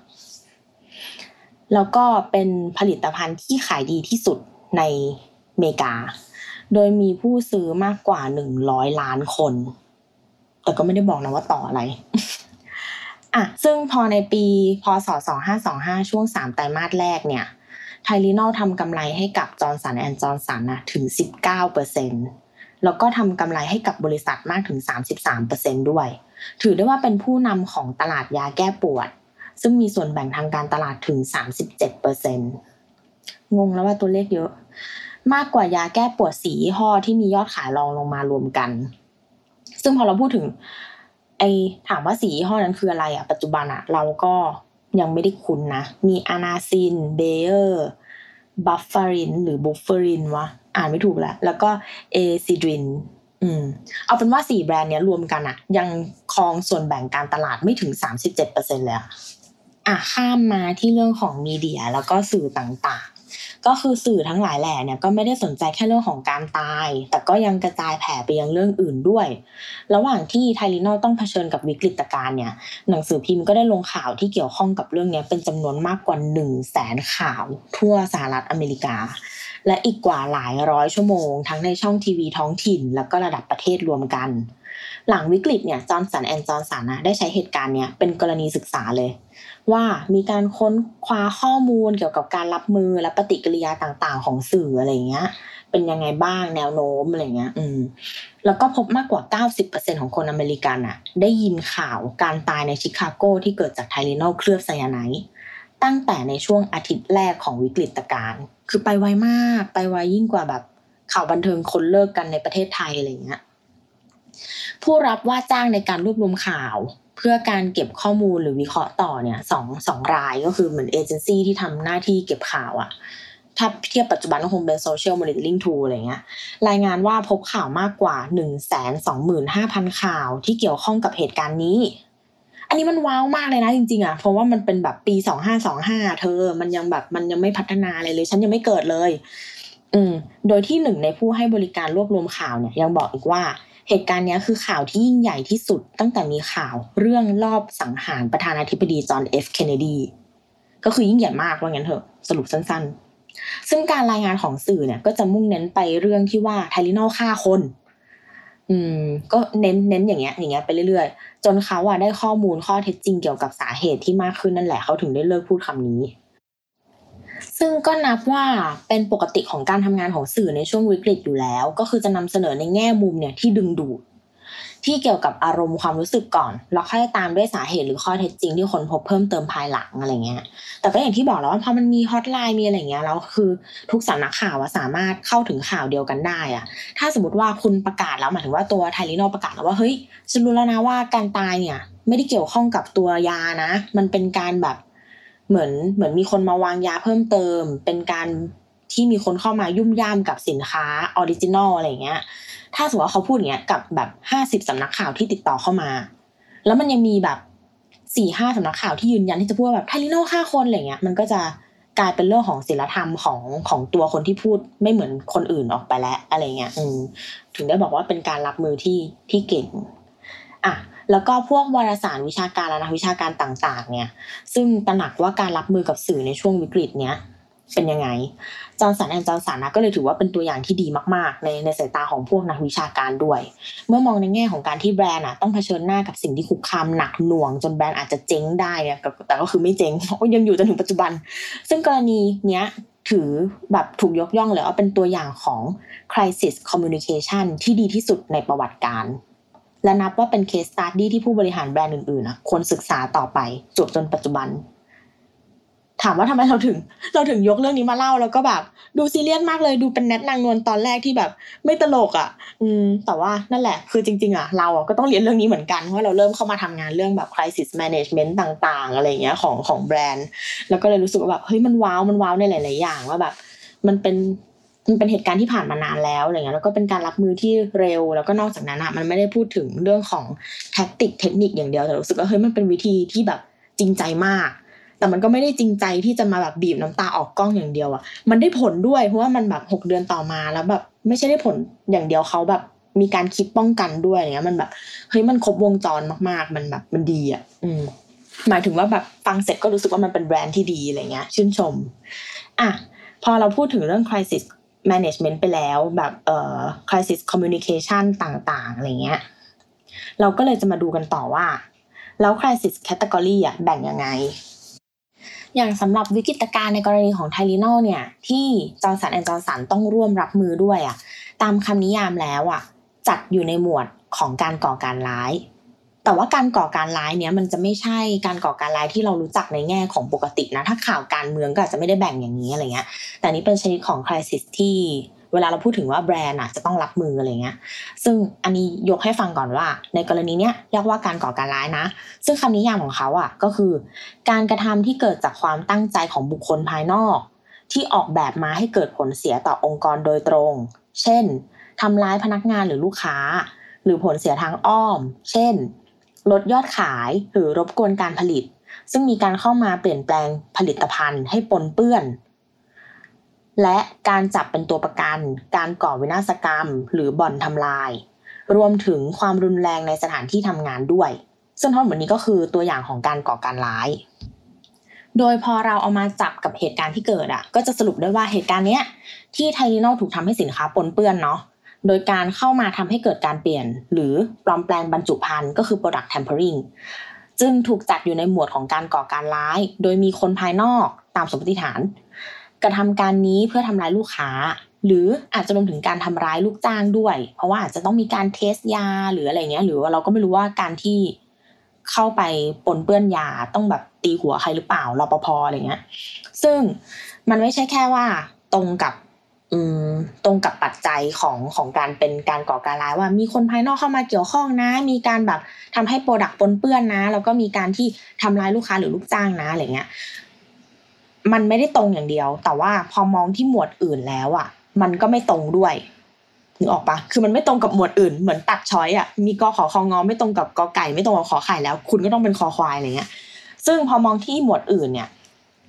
แล้วก็เป็นผลิตภัณฑ์ที่ขายดีที่สุดในอเมริกา โดยมีผู้ซื้อมากกว่าหนึ่งร้อยล้านคน แต่ก็ไม่ได้บอกนะว่าต่ออะไรอะซึ่งพอในปีพศ 2525 ช่วง 3 ไตรมาสแรกเนี่ยไทลีนอลทำกำไรให้กับ Johnson & Johnson นะถึง 19%แล้วก็ทำกำไรให้กับบริษัทมากถึง 33%ด้วย ถือได้ว่าเป็นผู้นำของตลาดยาแก้ปวด ซึ่งมีส่วนแบ่งทางการตลาดถึง 37%งงแล้วว่าตัวเลขเยอะ มากกว่ายาแก้ปวดสียี่ห้อที่มียอดขายรองลงมารวมกัน ซึ่งพอเราพูดถึง ไอถามว่าสียี่ห้อนั้นคืออะไรอะปัจจุบันอะเราก็ยังไม่ได้คุ้นนะ มี Anacin Bayer Bufferin หรือ Bufferin วะ อ่านไม่ถูกแล้ว แล้วก็ Excedrin อืม เอาเป็นว่าสี่แบรนด์เนี้ยรวมกันอะยังครองส่วนแบ่งการตลาดไม่ถึงสามสิบเจ็ดเปอร์เซ็นเลยอะ อะข้ามมาที่เรื่องของมีเดียแล้วก็สื่อต่างๆ ก็คือสื่อทั้งหลายแหล่เนี่ยก็ไม่ได้สนใจแค่เรื่องของการตาย แต่ก็ยังกระจายแผ่ไปยังเรื่องอื่นด้วย ระหว่างที่ไทลินอลต้องเผชิญกับวิกฤตการณ์เนี่ยหนังสือพิมพ์ก็ได้ลงข่าวที่เกี่ยวข้องกับเรื่องนี้เป็นจำนวนมากกว่า1นึ่งแสนข่าวทั่วสหรัฐอเมริกา และอีกกว่าหลายร้อยชั่วโมง ทั้งในช่องทีวีท้องถิ่น แล้วก็ระดับประเทศรวมกัน หลังวิกฤตเนี่ย Johnson & Johnson นะได้ใช้เหตุการณ์เนี้ยเป็นกรณีศึกษาเลย ว่ามีการค้นคว้าข้อมูลเกี่ยวกับการรับมือและปฏิกิริยาต่างๆ ของสื่ออะไรเงี้ย เป็นยังไงบ้างแนวโน้มอะไรเงี้ย อืม แล้วก็พบมากกว่า 90%ของคนอเมริกันอะได้ยินข่าวการตายในชิคาโกที่เกิดจากไทลินอลเคลือบไซยาไนด์ตั้งแต่ในช่วงอาทิตย์แรกของวิกฤตการณ์คือไปไวมาก ไปไวยิ่งกว่าแบบข่าวบันเทิงคนเลิกกันในประเทศไทยอะไรเงี้ย ผู้รับว่าจ้างในการรวบรวมข่าว เพื่อการเก็บข้อมูลหรือวิเคราะห์ต่อเนี่ยสองสองรายก็คือเหมือนเอเจนซี่ที่ทำหน้าที่เก็บข่าวอะถ้าเทียบปัจจุบันก็คงเป็น social monitoring tool อะไรเงี้ยรายงานว่าพบข่าวมากกว่า 1 2 5 0 0 0 ข่าวที่เกี่ยวข้องกับเหตุการณ์นี้อันนี้มันว้าวมากเลยนะจริงๆอะเพราะว่ามันเป็นแบบปี2525เธอ มันยังแบบมันยังไม่พัฒนาอะไรเลย ฉันยังไม่เกิดเลย อืม โดยที่หนึ่งในผู้ให้บริการรวบรวมข่าวเนี่ย ยังบอกอีกว่า เหตุการณ์นี้คือข่าวที่ยิ่งใหญ่ที่สุดตั้งแต่มีข่าวเรื่องรอบสังหารประธานาธิบดีจอห์นเอฟเคนเนดีก็คือยิ่งใหญ่มากว่างั้นเถอะสรุปสั้นๆ ซึ่งการรายงานของสื่อเนี่ยก็จะมุ่งเน้นไปเรื่องที่ว่าไทลินอลฆ่าคน อืม ก็เน้นเน้นอย่างเงี้ย อย่างเงี้ยไปเรื่อยๆ จนเขาอะได้ข้อมูลข้อเท็จจริงเกี่ยวกับสาเหตุที่มากขึ้นนั่นแหละเขาถึงได้เลิกพูดคำนี้ ซึ่งก็นับว่าเป็นปกติของการทำงานของสื่อในช่วงวิกฤตอยู่แล้ว ก็คือจะนำเสนอในแง่มุมเนี่ยที่ดึงดูดที่เกี่ยวกับอารมณ์ความรู้สึกก่อน แล้วค่อยตามด้วยสาเหตุหรือข้อเท็จจริงที่คนพบเพิ่มเติมภายหลังอะไรเงี้ย แต่ก็อย่างที่บอกแล้วว่าพอมันมีฮอตไลน์มีอะไรเงี้ยแล้วคือทุกสำนักข่าวสามารถเข้าถึงข่าวเดียวกันได้อะถ้าสมมติว่าคุณประกาศแล้วหมายถึงว่าตัวไทลิโนประกาศแล้วว่าเฮ้ยฉันรู้แล้วนะว่าการตายเนี่ยไม่ได้เกี่ยวข้องกับตัวยานะ มันเป็นการแบบ เหมือนเหมือนมีคนมาวางยาเพิ่มเติม เป็นการที่มีคนเข้ามายุ่มย่ามกับสินค้า original อะไรเงี้ย ถ้าสมมติว่าเขาพูดอย่างเงี้ยกับแบบห้าสิบสำนักข่าวที่ติดต่อเข้ามา แล้วมันยังมีแบบสี่ห้าสำนักข่าวที่ยืนยันที่จะพูดแบบไทลิโน่ฆ่าคนอะไรเงี้ย มันก็จะกลายเป็นเรื่องของศีลธรรมของของตัวคนที่พูดไม่เหมือนคนอื่นออกไปแล้วอะไรเงี้ย อืม ถึงได้บอกว่าเป็นการรับมือที่ที่เก่ง อะ แล้วก็พวกวารสารวิชาการและนักวิชาการต่างๆ เนี่ย ซึ่งตระหนักว่าการรับมือกับสื่อในช่วงวิกฤตเนี้ยเป็นยังไง Johnson & Johnson นะก็เลยถือว่าเป็นตัวอย่างที่ดีมากๆ ในในสายตาของพวกนักวิชาการด้วย เมื่อมองในแง่ของการที่แบรนด์อะต้องเผชิญหน้ากับสิ่งที่คุกคามหนักหน่วง จนแบรนด์อาจจะเจ๊งได้เนี่ยแต่ก็คือไม่เจ๊งเพราะยังอยู่จนถึงปัจจุบัน ซึ่งกรณีเนี้ยถือแบบถูกยกย่องเลยว่าเป็นตัวอย่างของ crisis communication ที่ดีที่สุดในประวัติการณ์ และนับว่าเป็น case study ที่ผู้บริหารแบรนด์อื่นๆนะควรศึกษาต่อไปจวบจนปัจจุบัน ถามว่าทำไมเราถึง เราถึงยกเรื่องนี้มาเล่าแล้วก็แบบ ดูซีเรียสมากเลยดูเป็นแนทนางนวลตอนแรกที่แบบ ไม่ตลกอะ อืม แต่ว่านั่นแหละ คือจริง ๆอะเราอะก็ต้องเรียนเรื่องนี้เหมือนกันเพราะเราเริ่มเข้ามาทำงานเรื่องแบบ crisis management ต่าง ๆ อะไรเงี้ยของของแบรนด์ แล้วก็เลยรู้สึกว่าแบบเฮ้ยมันว้าวมันว้าวในหลาย ๆ อย่างว่าแบบ มันเป็น มันเป็นเหตุการณ์ที่ผ่านมานานแล้วอะไรเงี้ยแล้วก็เป็นการรับมือที่เร็ว แล้วก็นอกจากนั้นอะมันไม่ได้พูดถึงเรื่องของแท็กติกเทคนิคอย่างเดียวแต่รู้สึกว่าเฮ้ยมันเป็นวิธีที่แบบจริงใจมาก แต่มันก็ไม่ได้จริงใจที่จะมาแบบบีบน้ำตาออกกล้องอย่างเดียวอะมันได้ผลด้วยเพราะว่ามันแบบหกเดือนต่อมาแล้วแบบไม่ใช่ได้ผลอย่างเดียวเขาแบบมีการคิดป้องกันด้วยอะไรเงี้ยมันแบบเฮ้ยมันครบวงจรมากๆ มันแบบมันดีอะอืมหมายถึงว่าแบบฟังเสร็จก็รู้สึกว่ามันเป็นแบรนด์ที่ดีอะไรเงี้ย ชื่นชมอะพอเราพูดถึงเรื่อง crisis management ไปแล้วแบบเอ่อ crisis communication ต่างๆอะไรเงี้ยเราก็เลยจะมาดูกันต่อว่า แล้ว crisis category อะแบ่งยังไง อย่างสำหรับวิกฤตการณ์ในกรณีของไทลีนอลเนี่ยที่ Johnson & Johnson ต้องร่วมรับมือด้วยอะตามคำนิยามแล้วอะจัดอยู่ในหมวดของการก่อการร้าย แต่ว่าการก่อการร้ายเนี้ยมันจะไม่ใช่การก่อการร้ายที่เรารู้จักในแง่ของปกตินะถ้าข่าวการเมืองก็อาจจะไม่ได้แบ่งอย่างนี้อะไรเงี้ย แต่นี้เป็นชนิดของคริสิสที่เวลาเราพูดถึงว่าแบรนด์อะจะต้องรับมืออะไรเงี้ย ซึ่งอันนี้ยกให้ฟังก่อนว่า ในกรณีเนี้ยเรียกว่าการก่อการร้ายนะ ซึ่งคำนิยามของเขาอะก็คือ การกระทำที่เกิดจากความตั้งใจของบุคคลภายนอก ที่ออกแบบมาให้เกิดผลเสียต่อองค์กรโดยตรง เช่นทำร้ายพนักงานหรือลูกค้า หรือผลเสียทางอ้อม เช่น ลดยอดขายหรือรบกวนการผลิต ซึ่งมีการเข้ามาเปลี่ยนแปลงผลิตภัณฑ์ให้ปนเปื้อน และการจับเป็นตัวประกัน การก่อวินาศกรรม หรือบ่อนทำลาย รวมถึงความรุนแรงในสถานที่ทำงานด้วย ซึ่งทั้งหมดนี้ก็คือตัวอย่างของการก่อการร้าย โดยพอเราเอามาจับกับเหตุการณ์ที่เกิดอะ ก็จะสรุปได้ว่าเหตุการณ์เนี้ยที่ไทลีนอลถูกทำให้สินค้าปนเปื้อนเนาะ โดยการเข้ามาทำให้เกิดการเปลี่ยน หรือปลอมแปลงบรรจุภัณฑ์ก็คือ product tampering จึงถูกจัดอยู่ในหมวดของการก่อการร้าย โดยมีคนภายนอกตามสมมติฐาน กระทำการนี้เพื่อทำร้ายลูกค้า หรืออาจจะรวมถึงการทำร้ายลูกจ้างด้วย เพราะว่าอาจจะต้องมีการเทสยาหรืออะไรเงี้ย หรือว่าเราก็ไม่รู้ว่าการที่เข้าไปปนเปื้อนยาต้องแบบตีหัวใครหรือเปล่ารปภอะไรเงี้ย ซึ่งมันไม่ใช่แค่ว่าตรงกับ ตรงกับปัจจัยของของการเป็นการก่อการร้ายว่ามีคนภายนอกเข้ามาเกี่ยวข้องนะ มีการแบบทำให้ product ปนเปื้อนนะ แล้วก็มีการที่ทำร้ายลูกค้าหรือลูกจ้างนะอะไรเงี้ยมันไม่ได้ตรงอย่างเดียว แต่ว่าพอมองที่หมวดอื่นแล้วอะ มันก็ไม่ตรงด้วยนึกออกปะคือมันไม่ตรงกับหมวดอื่น เหมือนตัด choice อะ มีกอขอคองอไม่ตรงกับกอไก่ ไม่ตรงกับขอไข่แล้ว คุณก็ต้องเป็นคอควายอะไรเงี้ย ซึ่งพอมองที่หมวดอื่นเนี่ย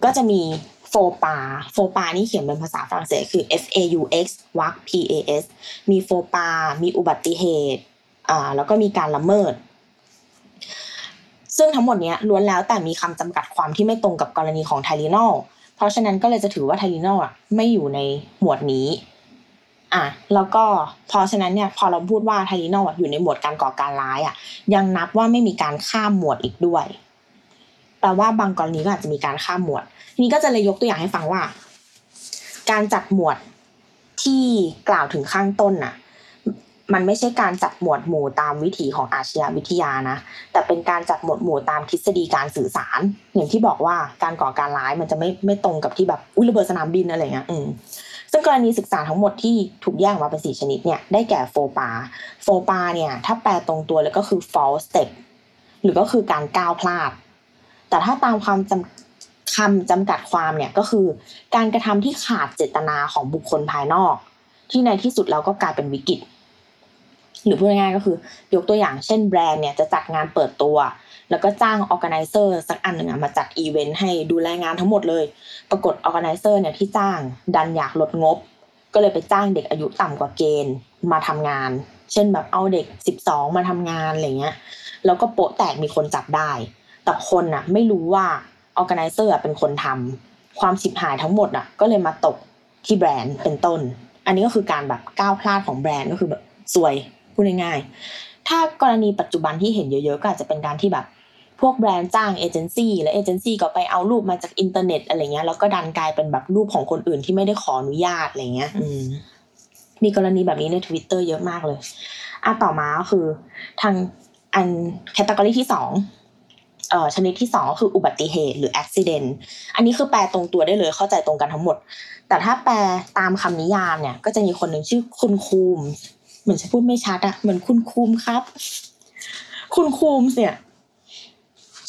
ก็จะมี โฟปาโฟปานี่เขียนเป็นภาษาฝรั่งเศสคือ F A U X วรรค P A S มี faux pas มีอุบัติเหตุอ่าแล้วก็มีการละเมิด ซึ่งทั้งหมดนี้ล้วนแล้วแต่มีคำจำกัดความที่ไม่ตรงกับกรณีของไทลีนอลเพราะฉะนั้นก็เลยจะถือว่าไทลีนอลอะไม่อยู่ในหมวดนี้อะแล้วก็เพราะฉะนั้นเนี่ยพอเราพูดว่าไทลีนอลอยู่ในหมวดการก่อการร้ายอะยังนับว่าไม่มีการข้ามหมวดอีกด้วยแปลว่าบางกรณีก็อาจจะมีการข้ามหมวด ทีนี้ก็จะเลยยกตัวอย่างให้ฟังว่า การจัดหมวดที่กล่าวถึงข้างต้นน่ะ มันไม่ใช่การจัดหมวดหมู่ตามวิถีของอาชญาวิทยานะ แต่เป็นการจัดหมวดหมู่ตามทฤษฎีการสื่อสาร อย่างที่บอกว่าการก่อการร้ายมันจะไม่ไม่ตรงกับที่แบบอุ้ยระเบิดสนามบินอะไรเงี้ย อืมซึ่งกรณีศึกษาทั้งหมดที่ถูกแยกออกมาเป็นสี่ชนิดเนี่ย ได้แก่โฟปา โฟปาเนี่ย ถ้าแปลตรงตัวเลยก็คือ false step หรือก็คือการก้าวพลาด แต่ถ้าตามความจำ คำจำกัดความเนี่ยก็คือการกระทำที่ขาดเจตนาของบุคคลภายนอก ที่ในที่สุดแล้วก็กลายเป็นวิกฤตหรือพูดง่ายๆก็คือยกตัวอย่างเช่นแบรนด์เนี่ยจะจัดงานเปิดตัว แล้วก็จ้าง organizer สักอันหนึ่งมาจัดอีเวนต์ให้ดูแลงานทั้งหมดเลย ปรากฏ organizer เนี่ยที่จ้างดันอยากลดงบ ก็เลยไปจ้างเด็กอายุต่ำกว่าเกณฑ์มาทำงาน เช่นแบบเอาเด็กสิบสองมาทำงานอะไรเงี้ยแล้วก็โป๊ะแตกมีคนจับได้ แต่คนน่ะไม่รู้ว่า organizer เป็นคนทำความฉิบหายทั้งหมดอะ ก็เลยมาตกที่แบรนด์เป็นต้น อันนี้ก็คือการแบบก้าวพลาดของแบรนด์ก็คือแบบซวยพูดง่ายๆถ้ากรณีปัจจุบันที่เห็นเยอะๆก็อาจจะเป็นการที่แบบพวกแบรนด์จ้างเอเจนซี่และเอเจนซี่ก็ไปเอารูปมาจากอินเทอร์เน็ตอะไรเงี้ยแล้วก็ดันกลายเป็นแบบรูปของคนอื่นที่ไม่ได้ขออนุญาตอะไรเงี้ยอืมีกรณีแบบนี้ในทวิตเตอร์เยอะมากเลยอะต่อมาก็คือ ทางอัน category ที่สอง ชนิดที่สองก็คืออุบัติเหตุหรือ accident อันนี้คือแปลตรงตัวได้เลยเข้าใจตรงกันทั้งหมด แต่ถ้าแปลตามคำนิยามเนี่ย ก็จะมีคนหนึ่งชื่อคุณ Coombs เหมือนจะพูดไม่ชัดอะเหมือนคุณ Coombs ครับ คุณคูมเนี่ย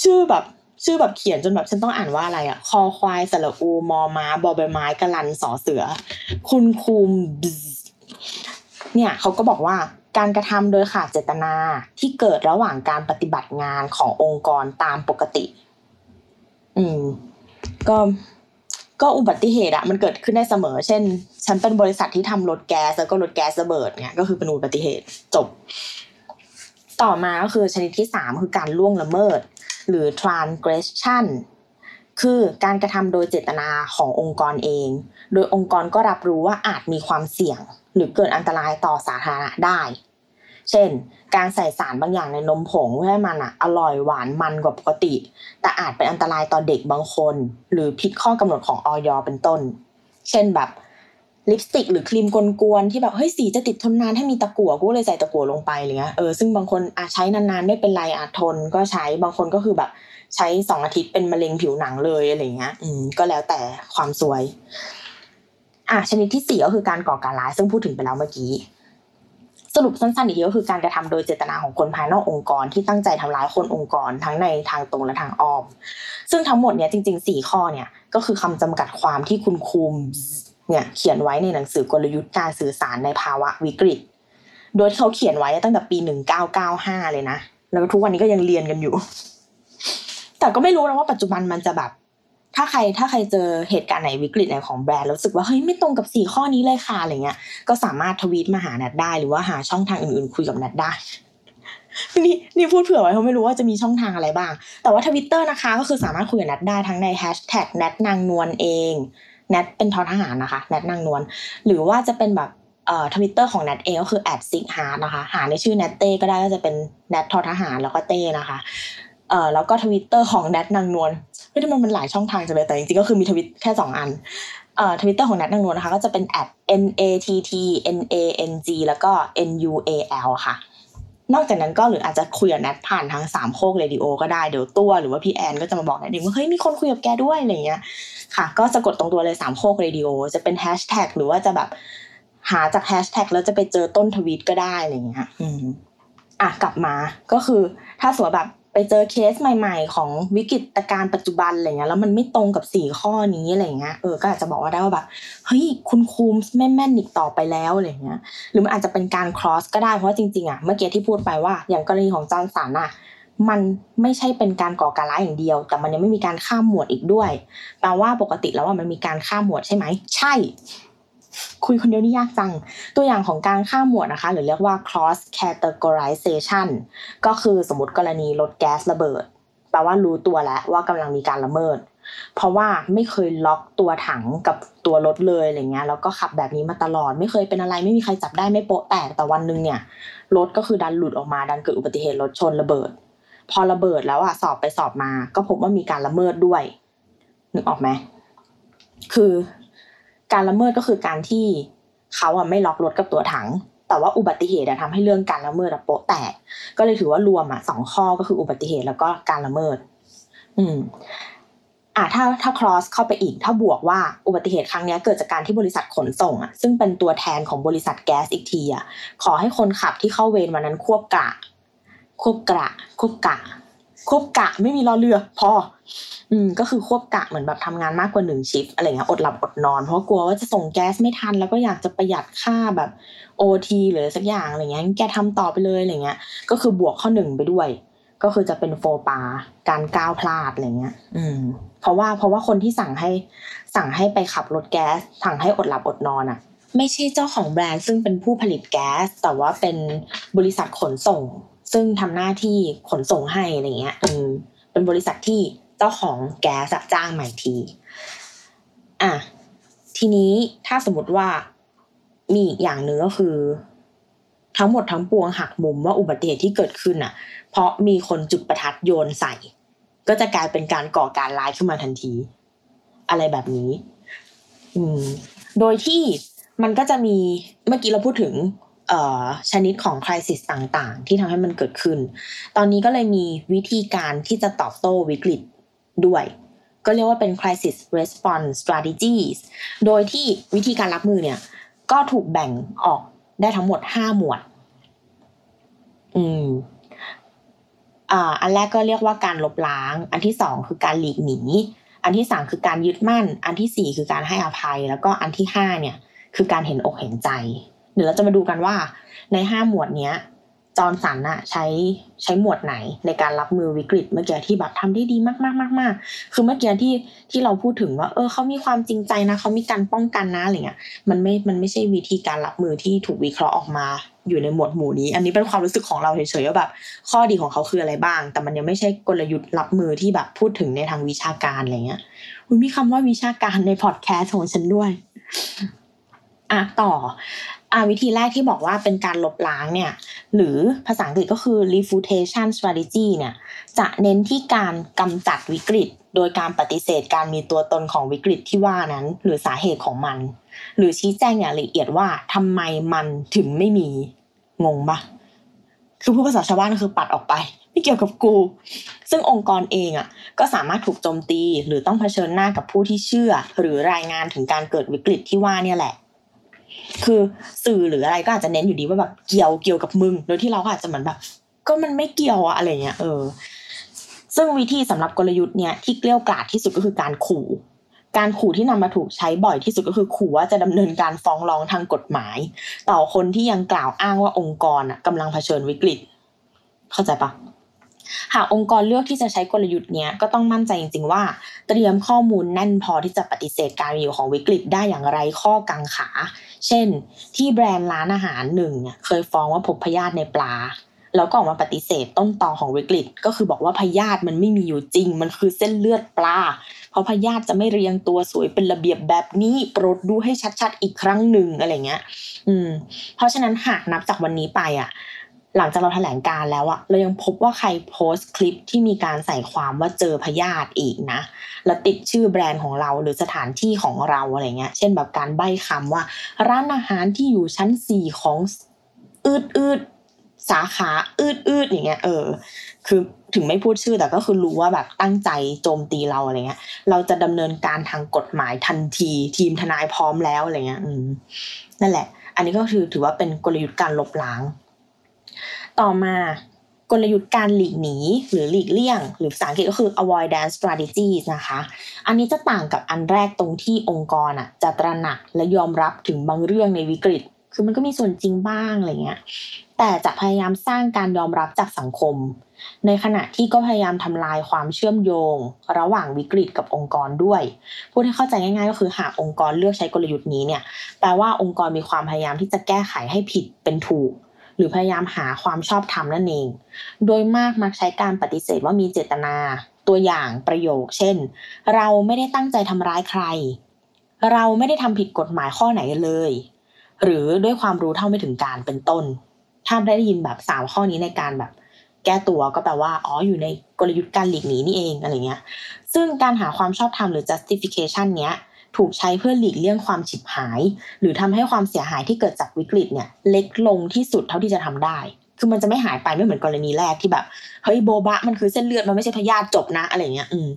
ชื่อแบบชื่อแบบเขียนจนแบบฉันต้องอ่านว่าอะไรอะคอควายสระอูมอม้าบอใบไม้กะลันสอเสือ คุณคุมเนี่ยเขาก็บอกว่า การกระทำโดยขาดเจตนาที่เกิดระหว่างการปฏิบัติงานขององค์กรตามปกติ อืม ก็ก็อุบัติเหตุอะมันเกิดขึ้นได้เสมอ เช่น ฉันเป็นบริษัทที่ทำรถแก๊สแล้วก็รถแก๊สระเบิดเนี่ยก็คือเป็นอุบัติเหตุจบ ต่อมาก็คือชนิดที่สามคือการล่วงละเมิด หรือ transgression คือการกระทำโดยเจตนาขององค์กรเอง โดยองค์กรก็รับรู้ว่าอาจมีความเสี่ยง หรือเกิดอันตรายต่อสาธารณะได้ เช่น การใส่สารบางอย่างในนมผงเพื่อให้มันอะอร่อยหวานมันกว่าปกติ แต่อาจเป็นอันตรายต่อเด็กบางคน หรือผิดข้อกำหนดของออยเป็นต้น เช่นแบบลิปสติกหรือครีมกวนๆที่แบบเฮ้ยสีจะติดทนนานให้มีตะกั่วกูเลยใส่ตะกั่วลงไปอะไรเงี้ยเออซึ่งบางคนอาจใช้นานๆไม่เป็นไรอาจทนก็ใช้บางคนก็คือแบบใช้สองอาทิตย์เป็นมะเร็งผิวหนังเลยอะไรเงี้ยอืมก็แล้วแต่ความสวย อะชนิดที่สี่ก็คือการก่อการร้าย ซึ่งพูดถึงไปแล้วเมื่อกี้ สรุปสั้นๆอีกทีก็คือการกระทำโดยเจตนาของคนภายนอกองค์กร ที่ตั้งใจทำร้ายคนองค์กร ทั้งในทางตรงและทางอ้อม ซึ่งทั้งหมดเนี้ยจริงๆสี่ข้อเนี่ยก็คือคำจำกัดความที่คุณคุมเนี่ยเขียนไว้ในหนังสือกลยุทธ์การสื่อสารในภาวะวิกฤต โดยเขาเขียนไว้ตั้งแต่ปีหนึ่งเก้าเก้าห้าเลยนะ แล้วทุกวันนี้ก็ยังเรียนกันอยู่ แต่ก็ไม่รู้นะว่าปัจจุบันมันจะแบบ ถ้าใครถ้าใครเจอเหตุการณ์ไหนวิกฤตไหนของแบรนด์รู้สึกว่าเฮ้ยไม่ตรงกับสี่ข้อนี้เลยค่ะอะไรเงี้ย ก็สามารถทวีตมาหาแนทได้ หรือว่าหาช่องทางอื่นๆคุยกับแนทได้นี่นี่พูดเผื่อไว้เพราะไม่รู้ว่าจะมีช่องทางอะไรบ้าง แต่ว่าทวิตเตอร์นะคะ ก็คือสามารถคุยกับแนทได้ทั้งในแฮชแท็กแนทนางนวลเองแนทเป็นทอทหารนะคะแนทนางนวลหรือว่าจะเป็นแบบเอ่อทวิตเตอร์ของแนทเองก็คือแอดซิกฮาร์นะคะ หาในชื่อแนทเต้ก็ได้ก็จะเป็นแนททอทหารแล้วก็เต้นะคะ เอ่อแล้วก็ทวิตเตอร์ของแนทนางนวลไม่ได้มันมันหลายช่องทางจังเลยแต่จริงๆก็คือมีทวิตแค่สองอันเอ่อทวิตเตอร์ของแนทนางนวลนะคะก็จะเป็น at n a t t n a n g แล้วก็ n u a l ค่ะ นอกจากนั้นก็หรืออาจจะคุยกับแนทผ่านทางสามโคกเรดิโอก็ได้เดี๋ยวตัวหรือว่าพี่แอนก็จะมาบอกแนทเองว่าเฮ้ยมีคนคุยกับแกด้วยอะไรเงี้ยค่ะ ก็สะกดตรงตัวเลยสามโคกเรดิโอจะเป็นแฮชแท็กหรือว่าจะแบบหาจากแฮชแท็กแล้วจะไปเจอต้นทวีตก็ได้อะไรเงี้ยอืมอะกลับมาก็คือถ้าสมมติแบบ ไปเจอเคสใหม่ๆ ของวิกฤตการณ์ปัจจุบันอะไรเงี้ยแล้วมันไม่ตรงกับสี่ข้อนี้อะไรเงี้ยเออก็อาจจะบอกว่าได้ว่าแบบเฮ้ยคุณคูมไม่แม่นอีกต่อไปแล้วอะไรเงี้ยหรือมันอาจจะเป็นการ cross ก็ได้เพราะว่าจริงๆอะเมื่อกี้ที่พูดไปว่า อย่างกรณีของจอร์นสันอะมันไม่ใช่เป็นการก่อการร้ายอย่างเดียว แต่มันยังไม่มีการข้ามหมวดอีกด้วย แปลว่าปกติแล้วว่ามันมีการข้ามหมวดใช่ไหม ใช่ คุยคนเดียวนี่ยากจัง ตัวอย่างของการข้ามหมวดนะคะ หรือเรียกว่า cross categorization ก็คือสมมติกรณีรถแก๊สระเบิด แปลว่ารู้ตัวแล้วว่ากำลังมีการละเมิด เพราะว่าไม่เคยล็อกตัวถังกับตัวรถเลยอะไรเงี้ย แล้วก็ขับแบบนี้มาตลอด ไม่เคยเป็นอะไร ไม่มีใครจับได้ไม่โปะแตก แต่วันหนึ่งเนี่ย รถก็คือดันหลุดออกมา ดันเกิดอุบัติเหตุรถชนระเบิด พอระเบิดแล้วอะสอบไปสอบมา ก็พบว่ามีการละเมิดด้วย นึกออกไหมคือ การละเมิดก็คือการที่เขาอะไม่ล็อกรถกับตัวถัง แต่ว่าอุบัติเหตุทำให้เรื่องการละเมิดโปะแตก ก็เลยถือว่ารวมอะสองข้อก็คืออุบัติเหตุแล้วก็การละเมิด อืมอ่าถ้าถ้า cross เข้าไปอีก ถ้าบวกว่าอุบัติเหตุครั้งนี้เกิดจากการที่บริษัทขนส่งอะซึ่งเป็นตัวแทนของบริษัทแก๊สอีกทีอะขอให้คนขับที่เข้าเวรวันนั้นควบกะ ควบกะ ควบกะ ควบกะไม่มีรอเรือ พอ อืมก็คือควบกะเหมือนแบบทำงานมากกว่าหนึ่งชิฟอะไรเงี้ยอดหลับอดนอน เพราะกลัวว่าจะส่งแก๊สไม่ทัน แล้วก็อยากจะประหยัดค่าแบบโอทีหรือสักอย่างอะไรเงี้ยแกทำต่อไปเลยอะไรเงี้ย ก็คือบวกข้อหนึ่งไปด้วย ก็คือจะเป็นโฟปาการก้าวพลาดอะไรเงี้ย อืม เพราะว่าเพราะว่าคนที่สั่งให้สั่งให้ไปขับรถแก๊สสั่งให้อดหลับอดนอนอะไม่ใช่เจ้าของแบรนด์ซึ่งเป็นผู้ผลิตแก๊ส แต่ว่าเป็นบริษัทขนส่ง ซึ่งทำหน้าที่ขนส่งให้อะไรเงี้ยอืมเป็นบริษัทที่เจ้าของแก๊สจ้างใหม่ที อะ ทีนี้ถ้าสมมติว่ามีอีกอย่างหนึ่งก็คือ ทั้งหมดทั้งปวงหักมุมว่าอุบัติเหตุที่เกิดขึ้นอะ เพราะมีคนจุดประทัดโยนใส่ ก็จะกลายเป็นการก่อการร้ายขึ้นมาทันที อะไรแบบนี้ อืม โดยที่มันก็จะมีเมื่อกี้เราพูดถึง ชนิดของคริสิสต่างๆ ที่ทำให้มันเกิดขึ้น ตอนนี้ก็เลยมีวิธีการที่จะตอบโต้วิกฤตด้วย ก็เรียกว่าเป็น crisis response strategies โดยที่วิธีการรับมือเนี่ย ก็ถูกแบ่งออกได้ทั้งหมดห้าหมวด อืมอันแรกก็เรียกว่าการลบล้าง อันที่สองคือการหลีกหนี อันที่สามคือการยึดมั่น อันที่สี่คือการให้อภัย แล้วก็อันที่ห้าเนี่ย คือการเห็นอกเห็นใจ เดี๋ยวเราจะมาดูกันว่าในห้าหมวดเนี้ยจอร์นสันอะใช้ใช้หมวดไหนในการรับมือวิกฤตเมื่อกี้ที่แบบทำได้ดีมากมากมากมากคือเมื่อกี้ที่ที่เราพูดถึงว่า เออเขามีความจริงใจนะเขามีการป้องกันนะอะไรเงี้ยมันไม่มันไม่ใช่วิธีการรับมือที่ถูกวิเคราะห์ออกมาอยู่ในหมวดหมู่นี้ อันนี้เป็นความรู้สึกของเราเฉยๆว่าแบบข้อดีของเขาคืออะไรบ้าง แต่มันยังไม่ใช่กลยุทธ์รับมือที่แบบพูดถึงในทางวิชาการอะไรเงี้ยมีคำว่าวิชาการในพอดแคสต์ของฉันด้วยอะต่อ อ่าวิธีแรกที่บอกว่าเป็นการลบล้างเนี่ย หรือภาษาอังกฤษก็คือ refutation strategy เนี่ย จะเน้นที่การกำจัดวิกฤต โดยการปฏิเสธการมีตัวตนของวิกฤตที่ว่านั้น หรือสาเหตุของมัน หรือชี้แจงอย่างละเอียดว่าทำไมมันถึงไม่มี งงปะคือผู้ภาษาชาวบ้านคือปัดออกไป ไม่เกี่ยวกับกู ซึ่งองค์กรเองอะ ก็สามารถถูกโจมตี หรือต้องเผชิญหน้ากับผู้ที่เชื่อ หรือรายงานถึงการเกิดวิกฤตที่ว่าเนี่ยแหละ คือสื่อหรืออะไรก็อาจจะเน้นอยู่ดีว่าแบบเกี่ยวเกี่ยวกับมึง โดยที่เราก็อาจจะเหมือนแบบ ก็มันไม่เกี่ยวอะอะไรเงี้ยเออ ซึ่งวิธีสำหรับกลยุทธ์เนี้ยที่เกลี้ยกล่อมที่สุดก็คือการขู่ การขู่ที่นำมาถูกใช้บ่อยที่สุดก็คือขู่ว่าจะดำเนินการฟ้องร้องทางกฎหมาย ต่อคนที่ยังกล่าวอ้างว่าองค์กรอะกำลังเผชิญวิกฤต เข้าใจปะ หากองค์กรเลือกที่จะใช้กลยุทธ์นี้ก็ต้องมั่นใจจริง ๆ ว่า เตรียมข้อมูลแน่นพอที่จะปฏิเสธการมีอยู่ของวิกฤตได้อย่างไรข้อกังขา เช่น ที่แบรนด์ร้านอาหารหนึ่งเคยฟ้องว่าพบพยาธิในปลาแล้วก็ออกมาปฏิเสธต้นตอของวิกฤต ก็คือบอกว่าพยาธิมันไม่มีอยู่จริง มันคือเส้นเลือดปลา เพราะพยาธิจะไม่เรียงตัวสวยเป็นระเบียบแบบนี้โปรดดูให้ชัดๆ อีกครั้งหนึ่งอะไรเงี้ย อืม เพราะฉะนั้นหากนับจากวันนี้ไปอะ หลังจากเราแถลงการแล้วอะเรายังพบว่าใครโพสต์คลิปที่มีการใส่ความว่าเจอพยาธิอีกนะ แล้วติดชื่อแบรนด์ของเราหรือสถานที่ของเราอะไรเงี้ย เช่นแบบการใบ้คำว่า ร้านอาหารที่อยู่ชั้นสี่ของอืดอืดสาขาอืดอืดอย่างเงี้ยเออ คือถึงไม่พูดชื่อแต่ก็คือรู้ว่าแบบตั้งใจโจมตีเราอะไรเงี้ย เราจะดำเนินการทางกฎหมายทันทีทีมทนายพร้อมแล้วอะไรเงี้ย อืมนั่นแหละ อันนี้ก็คือถือว่าเป็นกลยุทธ์การลบล้าง ต่อมากลยุทธ์การหลีกหนีหรือหลีกเลี่ยง หรือภาษาอังกฤษก็คือ avoidance strategies นะคะ อันนี้จะต่างกับอันแรกตรงที่องค์กรอะจะตระหนักและยอมรับถึงบางเรื่องในวิกฤต คือมันก็มีส่วนจริงบ้างอะไรเงี้ย แต่จะพยายามสร้างการยอมรับจากสังคม ในขณะที่ก็พยายามทำลายความเชื่อมโยง ระหว่างวิกฤตกับองค์กรด้วย พูดให้เข้าใจง่ายๆ ก็คือหากองค์กรเลือกใช้กลยุทธ์นี้เนี่ย แปลว่าองค์กรมีความพยายามที่จะแก้ไขให้ผิดเป็นถูก หรือพยายามหาความชอบธรรมนั่นเอง โดยมากมักใช้การปฏิเสธว่ามีเจตนา ตัวอย่างประโยค เช่น เราไม่ได้ตั้งใจทำร้ายใคร เราไม่ได้ทำผิดกฎหมายข้อไหนเลย หรือด้วยความรู้เท่าไม่ถึงการเป็นต้น ถ้าได้ยินแบบสามข้อนี้ในการแบบ แก้ตัวก็แปลว่าอ๋ออยู่ในกลยุทธ์การหลีกหนีนี่เองอะไรเงี้ย ซึ่งการหาความชอบธรรมหรือ justification เนี้ย ถูกใช้เพื่อหลีกเลี่ยงความฉิบหาย หรือทำให้ความเสียหายที่เกิดจากวิกฤตเนี่ยเล็กลงที่สุดเท่าที่จะทำได้ คือมันจะไม่หายไปไม่เหมือนกรณีแรกที่แบบเฮ้ยโบบะมันคือเส้นเลือดมันไม่ใช่พยาธิจบนะอะไรเงี้ยอืม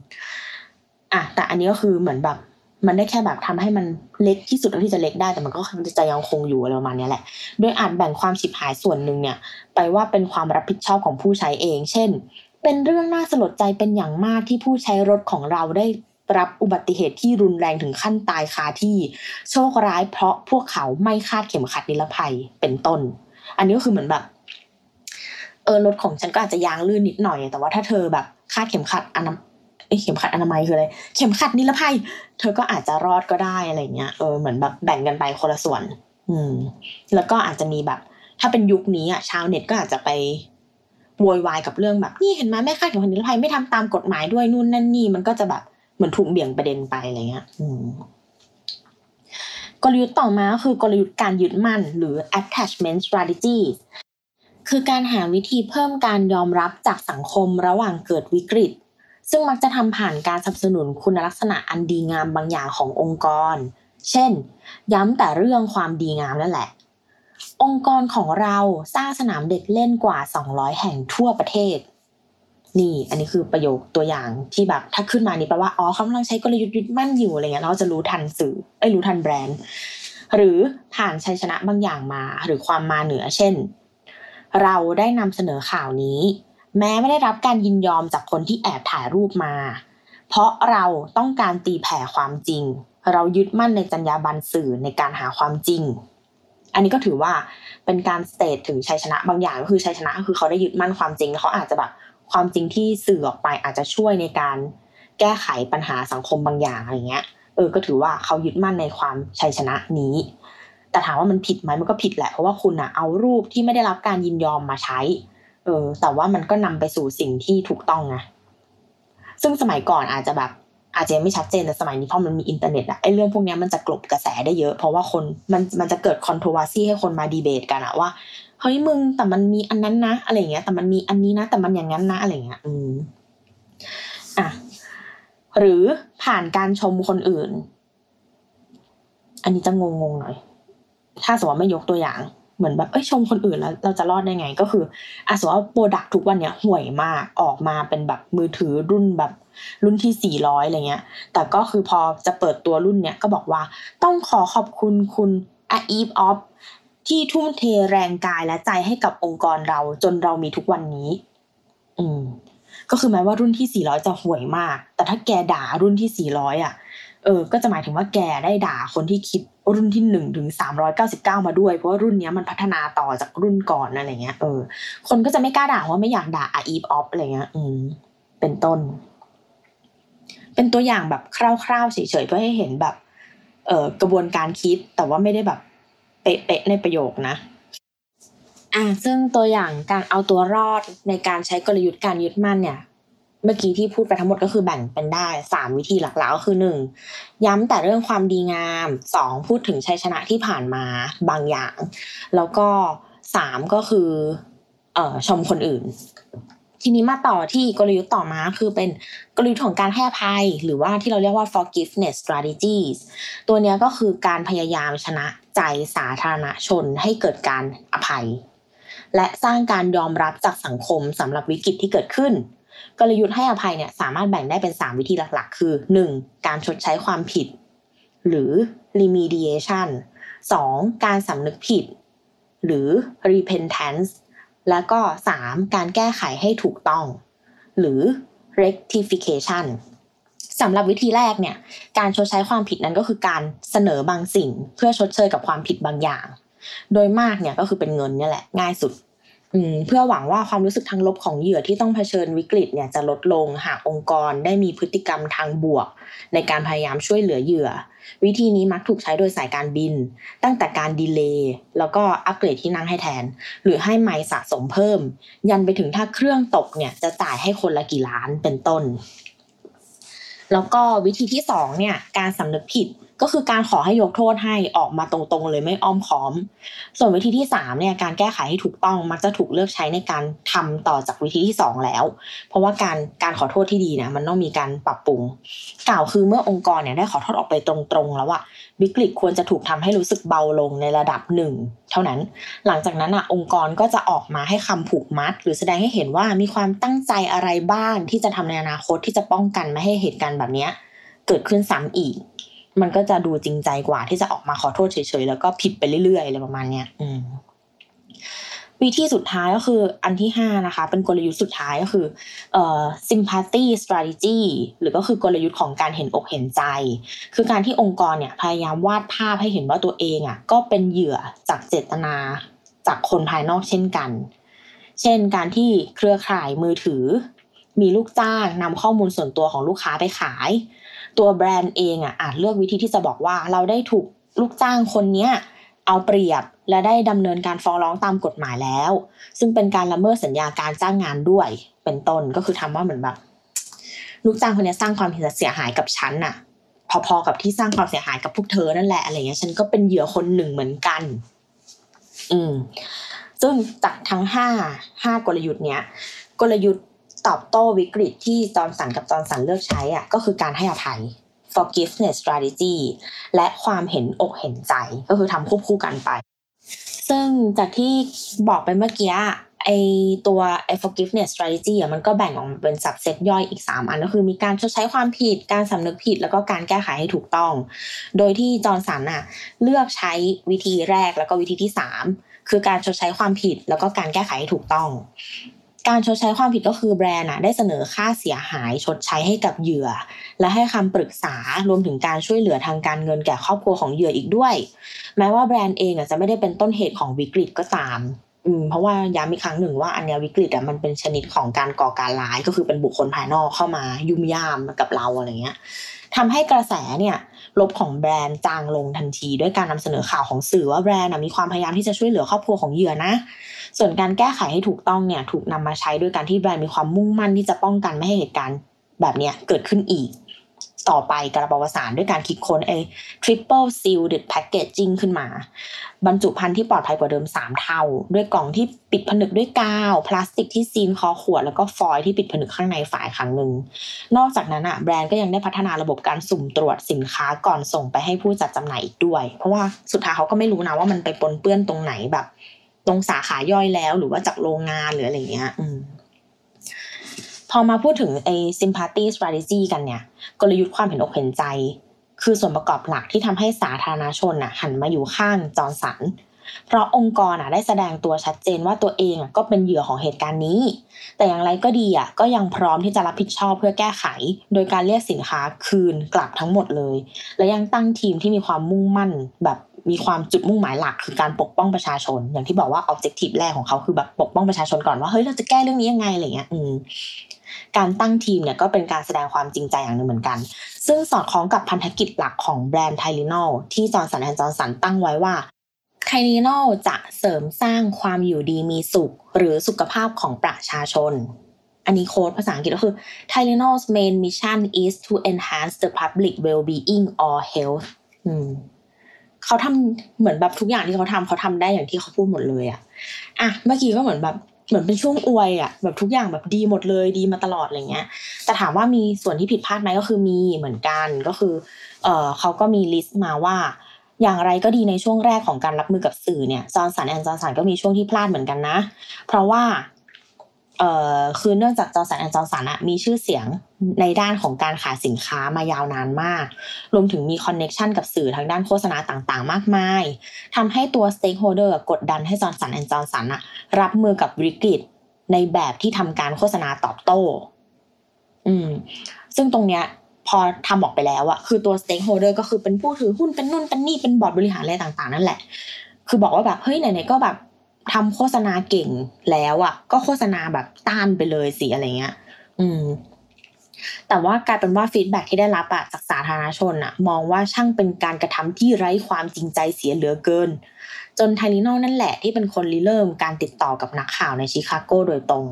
อะแต่อันนี้ก็คือเหมือนแบบมันได้แค่แบบทำให้มันเล็กที่สุดเท่าที่จะเล็กได้แต่มันก็จะยังคงอยู่อะไรประมาณนี้แหละ โดยอาจแบ่งความฉิบหายส่วนหนึ่งเนี่ย ไปว่าเป็นความรับผิดชอบของผู้ใช้เอง เช่น เป็นเรื่องน่าสลดใจเป็นอย่างมากที่ผู้ใช้รถของเราได้ รับอุบัติเหตุที่รุนแรงถึงขั้นตายคาที่โชคร้ายเพราะพวกเขาไม่คาดเข็มขัดนิรภัยเป็นต้น อันนี้ก็คือเหมือนแบบเออรถของฉันก็อาจจะยางลื่นนิดหน่อย แต่ว่าถ้าเธอแบบคาดเข็มขัดอนาเข็มขัดอนามัยคืออะไรเข็มขัดนิรภัย เธอก็อาจจะรอดก็ได้อะไรเงี้ยเออเหมือนแบบแบ่งกันไปคนละส่วน อืม แล้วก็อาจจะมีแบบ ถ้าเป็นยุคนี้อะชาวเน็ตก็อาจจะไปโวยวายกับเรื่องแบบนี่เห็นไหมแม่คาดเข็มขัดนิรภัยไม่ทำตามกฎหมายด้วยนู่นนั่นนี่มันก็จะแบบ เหมือนถูกเบี่ยงประเด็นไปอะไรเงี้ยกลยุทธ์ต่อมาคือกลยุทธ์การยึดมั่นหรือ attachment strategy คือการหาวิธีเพิ่มการยอมรับจากสังคมระหว่างเกิดวิกฤต ซึ่งมักจะทำผ่านการสนับสนุนคุณลักษณะอันดีงามบางอย่างขององค์กร เช่น ย้ำแต่เรื่องความดีงามนั่นแหละ องค์กรของเราสร้างสนามเด็กเล่นกว่า 200 แห่งทั่วประเทศ นี่ อันนี้คือประโยคตัวอย่างที่แบบถ้าขึ้นมานี่แปลว่าอ๋อเขากำลังใช้กลยุทธ์ยึดมั่นอยู่อะไรเงี้ยเราจะรู้ทันสื่อไอ้รู้ทันแบรนด์ หรือผ่านชัยชนะบางอย่างมา หรือความมาเหนือ เช่น เราได้นำเสนอข่าวนี้ แม้ไม่ได้รับการยินยอมจากคนที่แอบถ่ายรูปมา เพราะเราต้องการตีแผ่ความจริง เรายึดมั่นในจรรยาบรรณสื่อในการหาความจริงอันนี้ก็ถือว่าเป็นการสเตทถึงชัยชนะบางอย่างก็คือชัยชนะคือเขาได้ยึดมั่นความจริงเขาอาจจะแบบ ความจริงที่สื่อออกไปอาจจะช่วยในการแก้ไขปัญหาสังคมบางอย่างอะไรเงี้ย เออ ก็ถือว่าเขายึดมั่นในความชัยชนะนี้ แต่ถามว่ามันผิดไหมมันก็ผิดแหละ เพราะว่าคุณอะเอารูปที่ไม่ได้รับการยินยอมมาใช้ เออ แต่ว่ามันก็นำไปสู่สิ่งที่ถูกต้องไงซึ่งสมัยก่อนอาจจะแบบอาจจะไม่ชัดเจนแต่สมัยนี้เพราะมันมีอินเทอร์เน็ตอะไอเรื่องพวกนี้มันจะกลบกระแสได้เยอะ เพราะว่าคนมันมันจะเกิด controversy ให้คนมาดีเบตกันอะว่า เฮ้ยมึงแต่มันมีอันนั้นนะ อะไรเงี้ย แต่มันมีอันนี้นะ แต่มันอย่างนั้นนะอะไรเงี้ย อืมอะหรือผ่านการชมคนอื่น อันนี้จะงงๆหน่อย ถ้าสมมติไม่ยกตัวอย่าง เหมือนแบบเอ้ยชมคนอื่นแล้ว เราจะรอดได้ไง ก็คืออะสมมติว่าโปรดักทุกวันเนี้ยห่วยมากออกมาเป็นแบบมือถือรุ่นแบบรุ่นที่สี่ร้อยอะไรเงี้ย แต่ก็คือพอจะเปิดตัวรุ่นเนี้ยก็บอกว่าต้องขอขอบคุณคุณอาอีฟออฟ ที่ทุ่มเทแรงกายและใจให้กับองค์กรเราจนเรามีทุกวันนี้ อืม ก็คือแม้ว่ารุ่นที่สี่ร้อยจะห่วยมาก แต่ถ้าแกด่ารุ่นที่สี่ร้อยอะ เออ ก็จะหมายถึงว่าแกได้ด่าคนที่คิดรุ่นที่หนึ่งถึงสามร้อยเก้าสิบเก้ามาด้วย เพราะว่ารุ่นนี้มันพัฒนาต่อจากรุ่นก่อนอะไรเงี้ย เออ คนก็จะไม่กล้าด่าว่าไม่อยากด่าอาอีฟออฟอะไรเงี้ย อืม เป็นต้น เป็นตัวอย่างแบบคร่าวๆเฉยๆเพื่อให้เห็นแบบ เออกระบวนการคิดแต่ว่าไม่ได้แบบ เป๊ะๆในประโยคนะอ่าซึ่งตัวอย่างการเอาตัวรอดในการใช้กลยุทธ์การยึดมั่นเนี่ย เมื่อกี้ที่พูดไปทั้งหมดก็คือแบ่งเป็นได้สามวิธีหลักๆก็คือหนึ่งย้ำแต่เรื่องความดีงามสองพูดถึงชัยชนะที่ผ่านมาบางอย่าง แล้วก็สามก็คือเอ่อชมคนอื่น ทีนี้มาต่อที่กลยุทธ์ต่อมาคือเป็นกลยุทธ์ของการให้อภัย หรือว่าที่เราเรียกว่า forgiveness strategies ตัวนี้ก็คือการพยายามชนะ ใจสาธารณชนให้เกิดการอภัย และสร้างการยอมรับจากสังคมสำหรับวิกฤตที่เกิดขึ้น กลยุทธ์ให้อภัยเนี่ยสามารถแบ่งได้เป็น 3 วิธีหลักๆ คือ 1. การชดใช้ความผิด หรือ remediation 2. การสำนึกผิด หรือ repentance แล้วก็ 3. การแก้ไขให้ถูกต้อง หรือ rectification สำหรับวิธีแรกเนี่ย การชดใช้ความผิดนั้นก็คือการเสนอบางสิ่ง เพื่อชดเชยกับความผิดบางอย่าง โดยมากเนี่ยก็คือเป็นเงินเนี่ยแหละง่ายสุดเพื่อหวังว่าความรู้สึกทางลบของเหยื่อที่ต้องเผชิญวิกฤตเนี่ยจะลดลงหากองค์กรได้มีพฤติกรรมทางบวก ในการพยายามช่วยเหลือเหยื่อ วิธีนี้มักถูกใช้โดยสายการบิน ตั้งแต่การดีเลย์แล้วก็อัปเกรดที่นั่งให้แทน หรือให้ไมล์สะสมเพิ่ม ยันไปถึงถ้าเครื่องตกเนี่ยจะจ่ายให้คนละกี่ล้านเป็นต้น แล้วก็วิธีที่สองเนี่ยการสำนึกผิด ก็คือการขอให้ยกโทษให้ออกมาตรงๆ เลยไม่อ้อมค้อม ส่วนวิธีที่สามเนี่ยการแก้ไขให้ถูกต้องมักจะถูกเลือกใช้ในการทำต่อจากวิธีที่สองแล้ว เพราะว่าการการขอโทษที่ดีนี่ยมันต้องมีการปรับปรุง กล่าวคือเมื่อองค์กรเนี่ยได้ขอโทษออกไปตรงๆ แล้วอะวิกฤตควรจะถูกทำให้รู้สึกเบาลงในระดับหนึ่งเท่านั้น หลังจากนั้นอะองค์กรก็จะออกมาให้คำผูกมัด หรือแสดงให้เห็นว่ามีความตั้งใจอะไรบ้างที่จะทำในอนาคตที่จะป้องกันไม่ให้เหตุการณ์แบบนี้เกิดขึ้นซ้ำอีก มันก็จะดูจริงใจกว่าที่จะออกมาขอโทษเฉยๆแล้วก็ผิดไปเรื่อยๆอะไรประมาณเนี้ยอืมวิธีสุดท้ายก็คืออันที่ห้านะคะ เป็นกลยุทธ์สุดท้ายก็คือเอ่อ sympathy strategy หรือก็คือกลยุทธ์ของการเห็นอกเห็นใจ คือการที่องค์กรเนี่ยพยายามวาดภาพให้เห็นว่าตัวเองอะก็เป็นเหยื่อจากเจตนาจากคนภายนอกเช่นกัน เช่นการที่เครือข่ายมือถือ มีลูกจ้างนำข้อมูลส่วนตัวของลูกค้าไปขาย ตัวแบรนด์เองอะอาจเลือกวิธีที่จะบอกว่าเราได้ถูกลูกจ้างคนเนี้ยเอาเปรียบและได้ดำเนินการฟ้องร้องตามกฎหมายแล้ว ซึ่งเป็นการละเมิดสัญญาการจ้างงานด้วย เป็นต้นก็คือทำว่าเหมือนแบบ ลูกจ้างคนนี้สร้างความเสียหายกับฉันน่ะ พอๆกับที่สร้างความเสียหายกับพวกเธอนั่นแหละอะไรเงี้ยฉันก็เป็นเหยื่อคนหนึ่งเหมือนกัน อืมซึ่งจากทั้งห้าห้ากลยุทธ์เนี้ยกลยุทธ์ ตอบโต้วิกฤตที่ Johnson กับ Johnson เลือกใช้อะก็คือการให้อภัย forgiveness strategy และความเห็นอกเห็นใจก็คือทำควบคู่กันไป ซึ่งจากที่บอกไปเมื่อกี้ไอตัวไอ forgiveness strategy อะมันก็แบ่งออกเป็น subset ย่อยอีก 3 อันก็คือมีการชดใช้ความผิด การสำนึกผิด แล้วก็การแก้ไขให้ถูกต้อง โดยที่ Johnson อะเลือกใช้วิธีแรกแล้วก็วิธีที่ 3 คือการชดใช้ความผิด แล้วก็การแก้ไขให้ถูกต้อง การชดใช้ความผิดก็คือแบรนด์ได้เสนอค่าเสียหายชดใช้ให้กับเหยื่อ และให้คำปรึกษารวมถึงการช่วยเหลือทางการเงินแก่ครอบครัวของเหยื่ออีกด้วย แม้ว่าแบรนด์เองจะไม่ได้เป็นต้นเหตุของวิกฤตก็ตามอืมเพราะว่าย้ำอีกครั้งหนึ่งว่าอันนี้วิกฤตอะมันเป็นชนิดของการก่อการร้ายก็คือเป็นบุคคลภายนอกเข้ามายุ่มย่ามกับเราอะไรเงี้ยทำให้กระแสเนี่ยลบของแบรนด์จางลงทันที ด้วยการนำเสนอข่าวของสื่อว่าแบรนด์มีความพยายามที่จะช่วยเหลือครอบครัวของเหยื่อนะ ส่วนการแก้ไขให้ถูกต้องเนี่ยถูกนำมาใช้ด้วยการที่แบรนด์มีความมุ่งมั่นที่จะป้องกันไม่ให้เหตุการณ์แบบนี้เกิดขึ้นอีก ต่อไปกระปวสารด้วยการคิดค้นไอ้ triple sealed packaging ขึ้นมา บรรจุภัณฑ์ที่ปลอดภัยกว่าเดิม 3 เท่า ด้วยกล่องที่ปิดผนึกด้วยกาวพลาสติกที่ซีนคอขวด แล้วก็ฟอยล์ที่ปิดผนึกข้างในฝายครั้งหนึ่งนอกจากนั้นอะแบรนด์ก็ยังได้พัฒนาระบบการสุ่มตรวจสินค้าก่อนส่งไปให้ผู้จัดจำหน่ายอีกด้วย เพราะว่าสุดท้ายเขาก็ไม่รู้นะว่ามันไปปนเปื้อนตรงไหนแบบ ตรงสาขาย่อยแล้ว หรือว่าจากโรงงานหรืออะไรเงี้ยอืมพอมาพูดถึงไอ้ sympathy strategy กันเนี่ย กลยุทธ์ความเห็นอกเห็นใจ คือส่วนประกอบหลักที่ทำให้สาธารณชนน่ะ หันมาอยู่ข้างจอร์นสันเพราะองค์กรอะได้แสดงตัวชัดเจนว่าตัวเองอะก็เป็นเหยื่อของเหตุการณ์นี้ แต่อย่างไรก็ดีอะก็ยังพร้อมที่จะรับผิดชอบเพื่อแก้ไข โดยการเรียกสินค้าคืนกลับทั้งหมดเลย และยังตั้งทีมที่มีความมุ่งมั่นแบบ มีความจุดมุ่งหมายหลักคือการปกป้องประชาชน อย่างที่บอกว่า objective แรกของเขาคือแบบปกป้องประชาชนก่อนว่าเฮ้ยเราจะแก้เรื่องนี้ยังไงอะไรเงี้ยอืมการตั้งทีมเนี่ยก็เป็นการแสดงความจริงใจอย่างหนึ่งเหมือนกัน ซึ่งสอดคล้องกับพันธกิจหลักของแบรนด์ไทลินอลที่ Johnson & Johnson ตั้งไว้ว่าไทลินอลจะเสริมสร้างความอยู่ดีมีสุข หรือสุขภาพของประชาชน อันนี้ quote ภาษาอังกฤษก็คือ Tylenol's main mission is to enhance the public well-being or health อืม เขาทำเหมือนแบบทุกอย่างที่เขาทำเขาทำได้อย่างที่เขาพูดหมดเลยอะอะเมื่อกี้ก็เหมือนแบบเหมือนเป็นช่วงอวยอะแบบทุกอย่างแบบดีหมดเลยดีมาตลอดอะไรเงี้ย แต่ถามว่ามีส่วนที่ผิดพลาดไหมก็คือมีเหมือนกันก็คือเออเขาก็มี list มาว่าอย่างไรก็ดีในช่วงแรกของการรับมือกับสื่อเนี่ย Johnson & Johnson ก็มีช่วงที่พลาดเหมือนกันนะ เพราะว่า เอ่อคือเนื่องจาก Johnson & Johnson อะมีชื่อเสียงในด้านของการขายสินค้ามายาวนานมาก รวมถึงมี connection กับสื่อทางด้านโฆษณาต่างๆ มากมายทำให้ตัว stakeholder กดดันให้ Johnson & Johnson อะรับมือกับวิกฤตในแบบที่ทำการโฆษณาตอบโต้ อืม ซึ่งตรงเนี้ยพอทำออกไปแล้วอะคือตัว stakeholder ก็คือเป็นผู้ถือหุ้นเป็นนู่นเป็นนี่เป็นบอร์ดบริหารอะไรต่างๆ นั่นแหละ คือบอกว่าแบบเฮ้ยไหนๆก็แบบ ทำโฆษณาเก่งแล้วอะก็โฆษณาแบบต้านไปเลยสิอะไรเงี้ย อืม แต่ว่ากลายเป็นว่าฟีดแบ็ที่ได้รับอะจากสาธารณชนอะมองว่าช่างเป็นการกระทำที่ไร้ความจริงใจเสียเหลือเกิน จนไทลิโนนั่นแหละที่เป็นคนริเริ่มการติดต่อกับนักข่าวในชิคาโกโดยตรง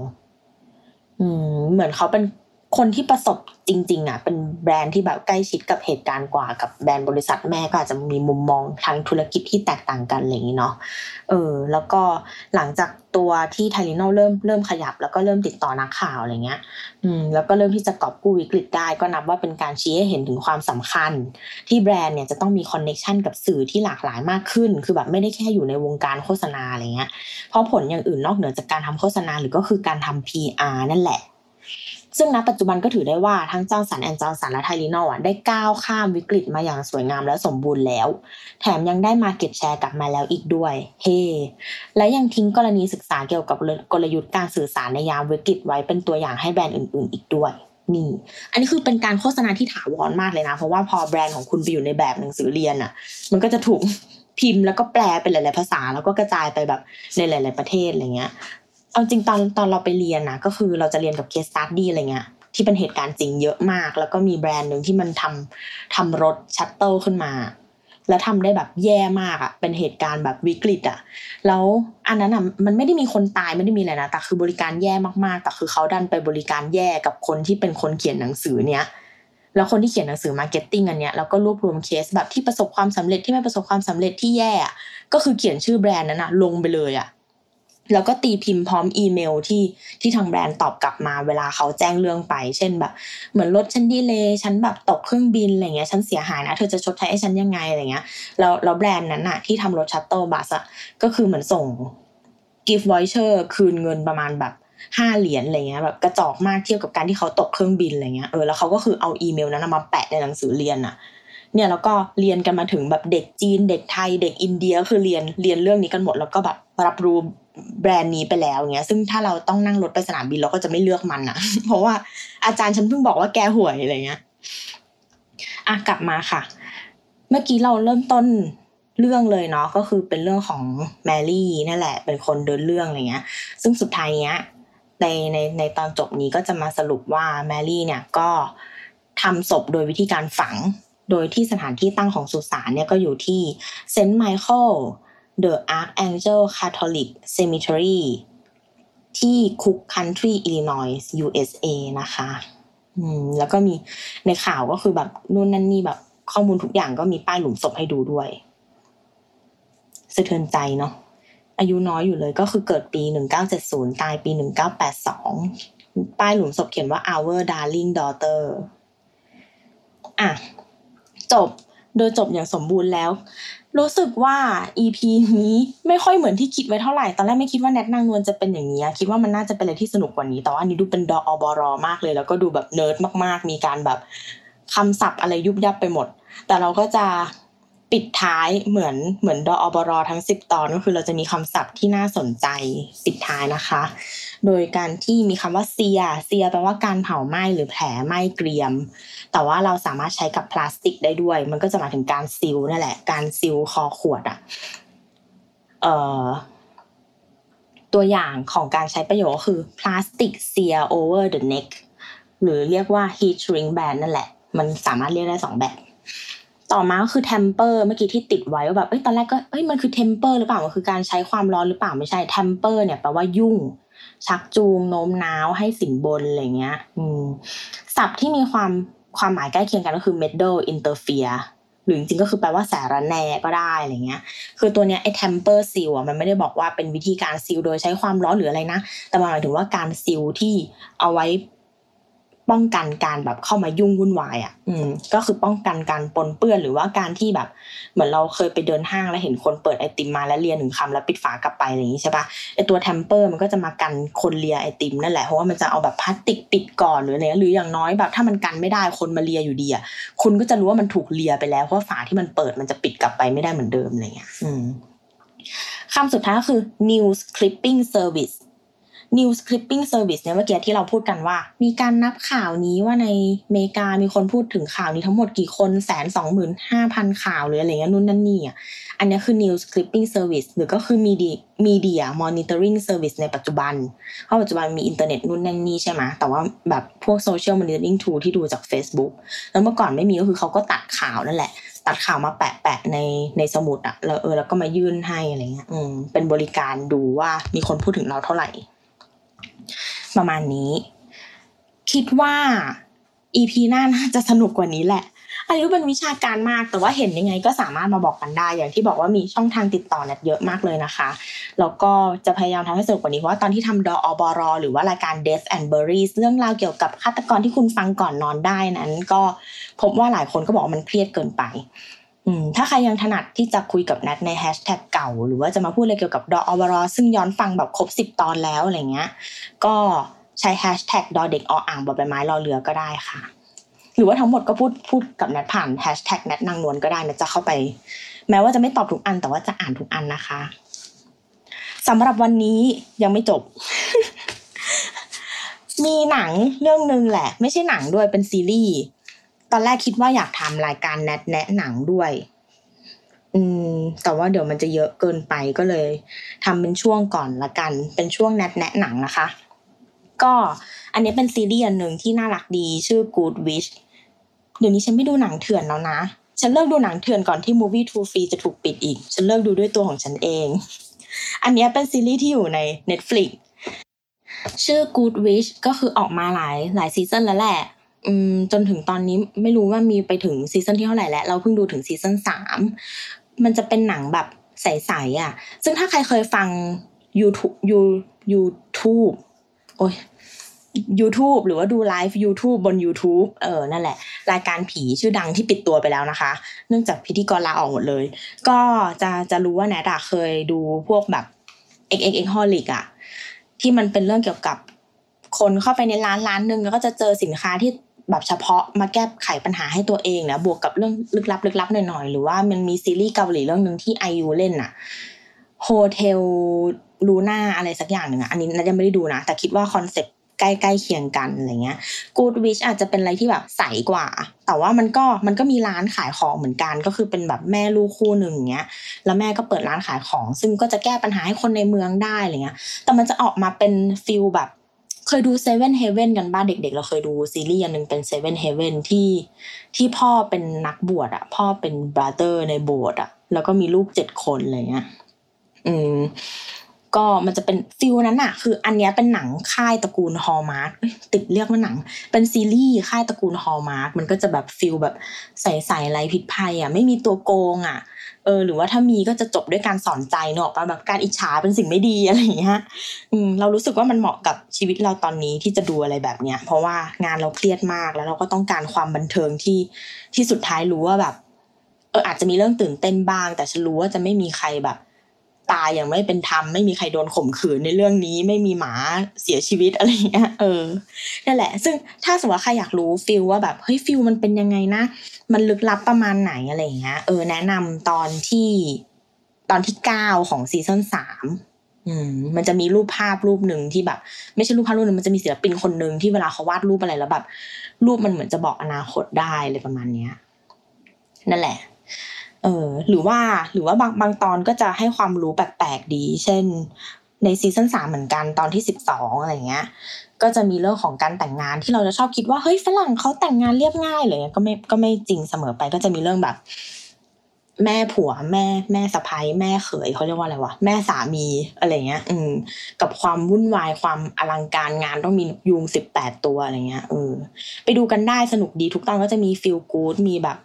อืม เหมือนเขาเป็น คนที่ประสบจริงๆอะเป็นแบรนด์ที่แบบใกล้ชิดกับเหตุการณ์กว่ากับแบรนด์บริษัทแม่ก็อาจจะมีมุมมองทางธุรกิจที่แตกต่างกันอะไรอย่างนี้เนาะเออแล้วก็หลังจากตัวที่ไทลิโนเริ่มเริ่มขยับ แล้วก็เริ่มติดต่อนักข่าวอะไรเงี้ยอืมแล้วก็เริ่มที่จะกอบกู้วิกฤตได้ ก็นับว่าเป็นการชี้ให้เห็นถึงความสำคัญ ที่แบรนด์เนี่ยจะต้องมี connection กับสื่อที่หลากหลายมากขึ้น คือแบบไม่ได้แค่อยู่ในวงการโฆษณาอะไรเงี้ยเพราะผลอย่างอื่นนอกเหนือจากการทำโฆษณาหรือก็คือการทำ PR นั่นแหละ ซึ่งณปัจจุบันก็ถือได้ว่าทั้ง Johnson & Johnson และไทลีนอะได้ก้าวข้ามวิกฤตมาอย่างสวยงามและสมบูรณ์แล้ว แถมยังได้ market share กลับมาแล้วอีกด้วย เฮ hey. และยังทิ้งกรณีศึกษาเกี่ยวกับกลยุทธ์การสื่อสารในยามวิกฤตไว้เป็นตัวอย่างให้แบรนด์อื่น ๆ อีกด้วยนี่ อันนี้คือเป็นการโฆษณาที่ถาวรมากเลยนะ เพราะว่าพอแบรนด์ของคุณไปอยู่ในแบบหนังสือเรียนอะ มันก็จะถูกพิมพ์แล้วก็แปลเป็นหลาย ๆ ภาษาแล้วก็กระจายไปแบบในหลาย ๆ ประเทศอะไรเงี้ย เอาจริงตอนตอนเราไปเรียนนะก็คือเราจะเรียนกับ case study อะไรเงี้ยที่เป็นเหตุการณ์จริงเยอะมาก แล้วก็มีแบรนด์หนึ่งที่มันทำทำรถ shuttle ขึ้นมา แล้วทำได้แบบแย่มากอะ่ะเป็นเหตุการณ์แบบวิกฤตอะ่ะแล้วอันนั้นอะมันไม่ได้มีคนตายไม่ได้มีอะไรนะแต่คือบริการแย่มากๆแต่คือเขาดันไปบริการแย่กับคนที่เป็นคนเขียนหนังสือเนี้ยแล้วคนที่เขียนหนังสือ marketing อันเนี้ยแล้วก็รวบรวมเคสแบบที่ประสบความสำเร็จที่ไม่ประสบความสำเร็จที่แย่ก็คือเขียนชื่อแบรนด์นั้นอะลงไปเลยอะ แล้วก็ตีพิมพ์พร้อมอีเมลที่ที่ทางแบรนด์ตอบกลับมาเวลาเขาแจ้งเรื่องไป เช่นแบบ เหมือนรถฉันดีเลยฉันแบบตกเครื่องบินอะไรเงี้ยฉันเสียหายนะเธอจะชดใช้ให้ฉันยังไงอะไรเงี้ยแล้วแล้วแบรนด์นั้นอะที่ทำรถ shuttle bus อะก็คือเหมือนส่ง gift voucher คืนเงินประมาณแบบห้าเหรียญอะไรเงี้ยแบบกระจอกมากเทียบกับการที่เขาตกเครื่องบินอะไรเงี้ยเออแล้วเขาก็คือเอาอีเมลนั้นมาแปะในหนังสือเรียนอะเนี่ยแล้วก็เรียนกันมาถึงแบบเด็กจีน เด็กไทย เด็กอินเดียคือเรียนเรียนเรื่องนี้กันหมดแล้วก็แบบ รับรู้แบรนด์นี้ไปแล้วเงี้ย ซึ่งถ้าเราต้องนั่งรถไปสนามบินเราก็จะไม่เลือกมันอะเพราะว่าอาจารย์ฉันเพิ่งบอกว่าแกห่วยอะไรเงี้ยอะกลับมาค่ะ เมื่อกี้เราเริ่มต้นเรื่องเลยเนาะก็คือเป็นเรื่องของแมรี่นั่นแหละ เป็นคนเดินเรื่องอะไรเงี้ย ซึ่งสุดท้ายเนี้ยในในในตอนจบนี้ก็จะมาสรุปว่าแมรี่เนี่ยก็ทำศพโดยวิธีการฝัง โดยที่สถานที่ตั้งของสุสานเนี่ยก็อยู่ที่ Saint Michael the Archangel Catholic Cemeteryที่คุกคันทรีอิลลินอยส์ USA นะคะอืมแล้วก็มีในข่าวก็คือแบบนู่นนั่นนี่แบบข้อมูลทุกอย่างก็มีป้ายหลุมศพให้ดูด้วยสะเทือนใจเนาะอายุน้อยอยู่เลยก็คือเกิดปี 1970 ตายปี 1982 ป้ายหลุมศพเขียนว่า our darling daughter อะ จบโดยจบอย่างสมบูรณ์แล้ว รู้สึกว่า EP นี้ไม่ค่อยเหมือนที่คิดไว้เท่าไหร่ ตอนแรกไม่คิดว่าแนทนางนวลจะเป็นอย่างนี้คิดว่ามันน่าจะเป็นอะไรที่สนุกกว่านี้ แต่ว่าอันนี้ดูเป็นดออบรอมากเลย แล้วก็ดูแบบเนิร์ดมากๆ มีการแบบคำศัพท์อะไรยุบยับไปหมด แต่เราก็จะปิดท้ายเหมือนเหมือนดออบรอทั้งสิบตอนก็คือเราจะมีคำศัพท์ที่น่าสนใจปิดท้ายนะคะ โดยการที่มีคำว่าเซีย เซียแปลว่าการเผาไหม้หรือแผลไหม้เกรียม แต่ว่าเราสามารถใช้กับพลาสติกได้ด้วย มันก็จะหมายถึงการ seal นั่นแหละ การ seal คอขวดอะเอ่อตัวอย่างของการใช้ประโยชน์ก็คือ plastic sear over the neck หรือเรียกว่า heat shrink band นั่นแหละ มันสามารถเรียกได้สองแบบ ต่อมาก็คือ temper เมื่อกี้ที่ติดไว้ว่าแบบเอ้ยตอนแรกก็เอ้ยมันคือ temper หรือเปล่ามันคือการใช้ความร้อนหรือเปล่าไม่ใช่ temper เนี่ยแปลว่ายุ่ง ชักจูงโน้มน้าวให้สินบนอะไรเงี้ยอืมศัพท์ที่มีความความหมายใกล้เคียงกันก็คือ meddle interfere หรือจริงๆก็คือแปลว่าสารแนก็ได้อะไรเงี้ย คือตัวเนี้ยไอ้ temper seal อะมันไม่ได้บอกว่าเป็นวิธีการซีลโดยใช้ความร้อนหรืออะไรนะ แต่มันหมายถึงว่าการซีลที่เอาไว้ ป้องกันการแบบเข้ามายุ่งวุ่นวายอะ อืม ก็คือป้องกันการปนเปื้อนหรือว่าการที่แบบ เหมือนเราเคยไปเดินห้างแล้วเห็นคนเปิดไอติมมาแล้วเลียหนึ่งคำแล้วปิดฝากลับไปอะไรอย่างนี้ใช่ปะไอตัวแทมเปอร์มันก็จะมากันคนเลียไอติมนั่นแหละเพราะว่ามันจะเอาแบบพลาสติกปิดก่อนหรืออะไรหรืออย่างน้อยแบบ ถ้ามันกันไม่ได้คนมาเลียอยู่ดีอะคุณก็จะรู้ว่ามันถูกเลียไปแล้วเพราะฝาที่มันเปิดมันจะปิดกลับไปไม่ได้เหมือนเดิมอะไรเงี้ย อืมคำสุดท้ายก็คือ news clipping service news clipping service เนี่ยเมื่อกี้ที่เราพูดกันว่า มีการนับข่าวนี้ว่าในอเมริกามีคนพูดถึงข่าวนี้ทั้งหมดกี่คนแสนสองหมื่นห้าพันข่าวหรืออะไรเงี้ยนู่นนั่นนี่อะอันนี้คือ news clipping service หรือก็คือ media media monitoring service ในปัจจุบัน เพราะปัจจุบันมีอินเทอร์เน็ตนู่นนั่นนี่ใช่ไหมแต่ว่าแบบพวก social monitoring tool ที่ดูจาก Facebook แล้วเมื่อก่อนไม่มีก็คือเขาก็ตัดข่าวนั่นแหละตัดข่าวมาแปะแปะในในสมุดอะแล้วเออแล้วก็มายื่นให้อะไรเงี้ยอืมเป็นบริการดูว่ามีคนพูดถึงเราเท่าไหร่ ประมาณนี้ คิดว่า EP หน้าน่าจะสนุกกว่านี้แหละอันนี้เป็นวิชาการมากแต่ว่าเห็นยังไงก็สามารถมาบอกกันได้ อย่างที่บอกว่ามีช่องทางติดต่อเน็ตเยอะมากเลยนะคะแล้วก็จะพยายามทำให้สนุกกว่านี้เพราะว่าตอนที่ทำดออบรหรือว่ารายการ Death and Berries เรื่องราวเกี่ยวกับฆาตกรที่คุณฟังก่อนนอนได้นั้น ก็พบว่าหลายคนก็บอกว่ามันเครียดเกินไป ถ้าใครยังถนัดที่จะคุยกับแนทในแฮชแท็กเก่า หรือว่าจะมาพูดอะไรเกี่ยวกับดออบรอซึ่งย้อนฟังแบบครบสิบตอนแล้วอะไรเงี้ย ก็ใช้แฮชแท็กดอเด็กออ่างบอใบไม้รอเรือก็ได้ค่ะ หรือว่าทั้งหมดก็พูดพูดกับแนทผ่านแฮชแท็กแนทนางนวลก็ได้นะจะเข้าไป แม้ว่าจะไม่ตอบทุกอันแต่ว่าจะอ่านทุกอันนะคะสำหรับวันนี้ยังไม่จบ มีหนังเรื่องหนึ่งแหละ ไม่ใช่หนังด้วยเป็นซีรีส์ ตอนแรกคิดว่าอยากทำรายการแนทแนะหนังด้วย อืม แต่ว่าเดี๋ยวมันจะเยอะเกินไปก็เลยทำเป็นช่วงก่อนละกัน เป็นช่วงแนทแนะหนังนะคะ ก็อันนี้เป็นซีรีส์อันหนึ่งที่น่ารักดีชื่อ Good Wish เดี๋ยวนี้ฉันไม่ดูหนังเถื่อนแล้วนะ ฉันเลิกดูหนังเถื่อนก่อนที่ Movie2Free จะถูกปิดอีก ฉันเลิกดูด้วยตัวของฉันเอง อันนี้เป็นซีรีส์ที่อยู่ใน Netflix ชื่อ Good Witch ก็คือออกมาหลายหลายซีซันแล้วแหละ อืมจนถึงตอนนี้ไม่รู้ว่ามีไปถึงซีซันที่เท่าไหร่แล้ว เราเพิ่งดูถึงซีซันสามมันจะเป็นหนังแบบใสๆอะ ซึ่งถ้าใครเคยฟัง YouTube ยู YouTube โอ้ย YouTube หรือว่าดูไลฟ์ YouTube บน YouTube เออ นั่นแหละ รายการผีชื่อดังที่ปิดตัวไปแล้วนะคะ เนื่องจากพิธีกรลาออกหมดเลย ก็จะจะรู้ว่าแนทอะเคยดูพวกแบบ X X X Holic อะที่มันเป็นเรื่องเกี่ยวกับคนเข้าไปในร้านร้านหนึ่งแล้วก็จะเจอสินค้าที่ แบบเฉพาะมาแก้ไขปัญหาให้ตัวเองนะบวกกับเรื่องลึกลับลึกลับหน่อยๆ หรือว่ามันมีซีรีส์เกาหลีเรื่องหนึ่งที่ไอยูเล่นอะHotel Luna อะไรสักอย่างหนึ่งอะอันนี้แนทยังไม่ได้ดูนะ แต่คิดว่าคอนเซ็ปต์ใกล้ๆเคียงกันอะไรเงี้ย Good Witch อาจจะเป็นอะไรที่แบบใสกว่า แต่ว่ามันก็มันก็มีร้านขายของเหมือนกัน ก็คือเป็นแบบแม่ลูกคู่หนึ่งเงี้ย แล้วแม่ก็เปิดร้านขายของ ซึ่งก็จะแก้ปัญหาให้คนในเมืองได้อะไรเงี้ย แต่มันจะออกมาเป็น feel แบบ เคยดู Seven Heaven กันบ้างเด็ก ๆ เราเคยดูซีรีส์อันหนึ่งเป็น Seven Heaven ที่ที่พ่อเป็นนักบวชอะพ่อเป็น brother ในโบสถ์อะแล้วก็มีลูกเจ็ดคนอะไรเงี้ย อืม ก็มันจะเป็น feel นั้นอะคืออันนี้เป็นหนังค่ายตระกูล Hallmark ติดเรียกว่าหนัง เป็นซีรีส์ค่ายตระกูล Hallmark มันก็จะแบบ feel แบบใสใสไร้พิษภัยอะไม่มีตัวโกงอะเออหรือว่าถ้ามีก็จะจบด้วยการสอนใจเนอะแบบการอิจฉาเป็นสิ่งไม่ดีอะไรอย่างเงี้ยอืมเรารู้สึกว่ามันเหมาะกับชีวิตเราตอนนี้ที่จะดูอะไรแบบเนี้ยเพราะว่างานเราเครียดมากแล้วเราก็ต้องการความบันเทิงที่ที่สุดท้ายรู้ว่าแบบเอออาจจะมีเรื่องตื่นเต้นบ้าง แต่ฉันรู้ว่าจะไม่มีใครแบบ ตายอย่างไม่เป็นธรรมไม่มีใครโดนข่มขืนในเรื่องนี้ ไม่มีหมาเสียชีวิตอะไรเงี้ยเออนั่นแหละ ซึ่งถ้าสมมติว่าใครอยากรู้ฟิลว่าแบบเฮ้ยฟิลมันเป็นยังไงนะ มันลึกลับประมาณไหนอะไรเงี้ยเออแนะนำตอนที่ตอนที่เก้าของซีซั่นสามอืมมันจะมีรูปภาพรูปหนึ่งที่แบบ ไม่ใช่รูปภาพรูปหนึ่งมันจะมีศิลปินคนหนึ่งที่เวลาเขาวาดรูปอะไรแล้วแบบ รูปมันเหมือนจะบอกอนาคตได้เลยประมาณเนี้ย นั่นแหละ เออหรือว่าหรือว่าบางบางตอนก็จะให้ความรู้แปลกๆดี เช่น ในซีซั่นสามเหมือนกันตอนที่สิบสองอะไรเงี้ย ก็จะมีเรื่องของการแต่งงานที่เราจะชอบคิดว่าเฮ้ยฝรั่งเขาแต่งงานเรียบง่ายเลยก็ไม่ก็ไม่จริงเสมอไปก็จะมีเรื่องแบบ แม่ผัวแม่แม่สะพ้ายแม่เขยเขาเรียกว่าอะไรวะแม่สามีอะไรเงี้ย อืม กับความวุ่นวายความอลังการงานต้องมียุงสิบแปดตัวอะไรเงี้ยเออไปดูกันได้สนุกดีทุกตอนก็จะมี feel good มีแบบ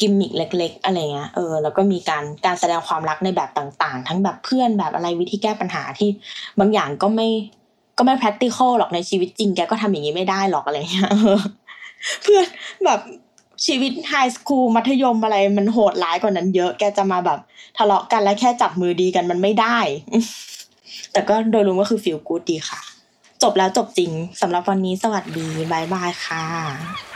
กิมมิกเล็ก ๆ อะไรเงี้ยเออแล้วก็มีการการแสดงความรักในแบบต่างๆ ทั้งแบบเพื่อนแบบอะไรวิธีแก้ปัญหาที่บางอย่างก็ไม่ก็ไม่ practical หรอกในชีวิตจริงแกก็ทำอย่างนี้ไม่ได้หรอกอะไรเงี้ยเพื่อนแบบชีวิต high school มัธยมอะไรมันโหดร้ายกว่านั้นเยอะแกจะมาแบบทะเลาะกันแล้วแค่จับมือดีกันมันไม่ได้ แต่ก็โดยรวมก็คือ feel good ดีค่ะ จบแล้วจบจริงสำหรับวันนี้สวัสดีบายบายค่ะ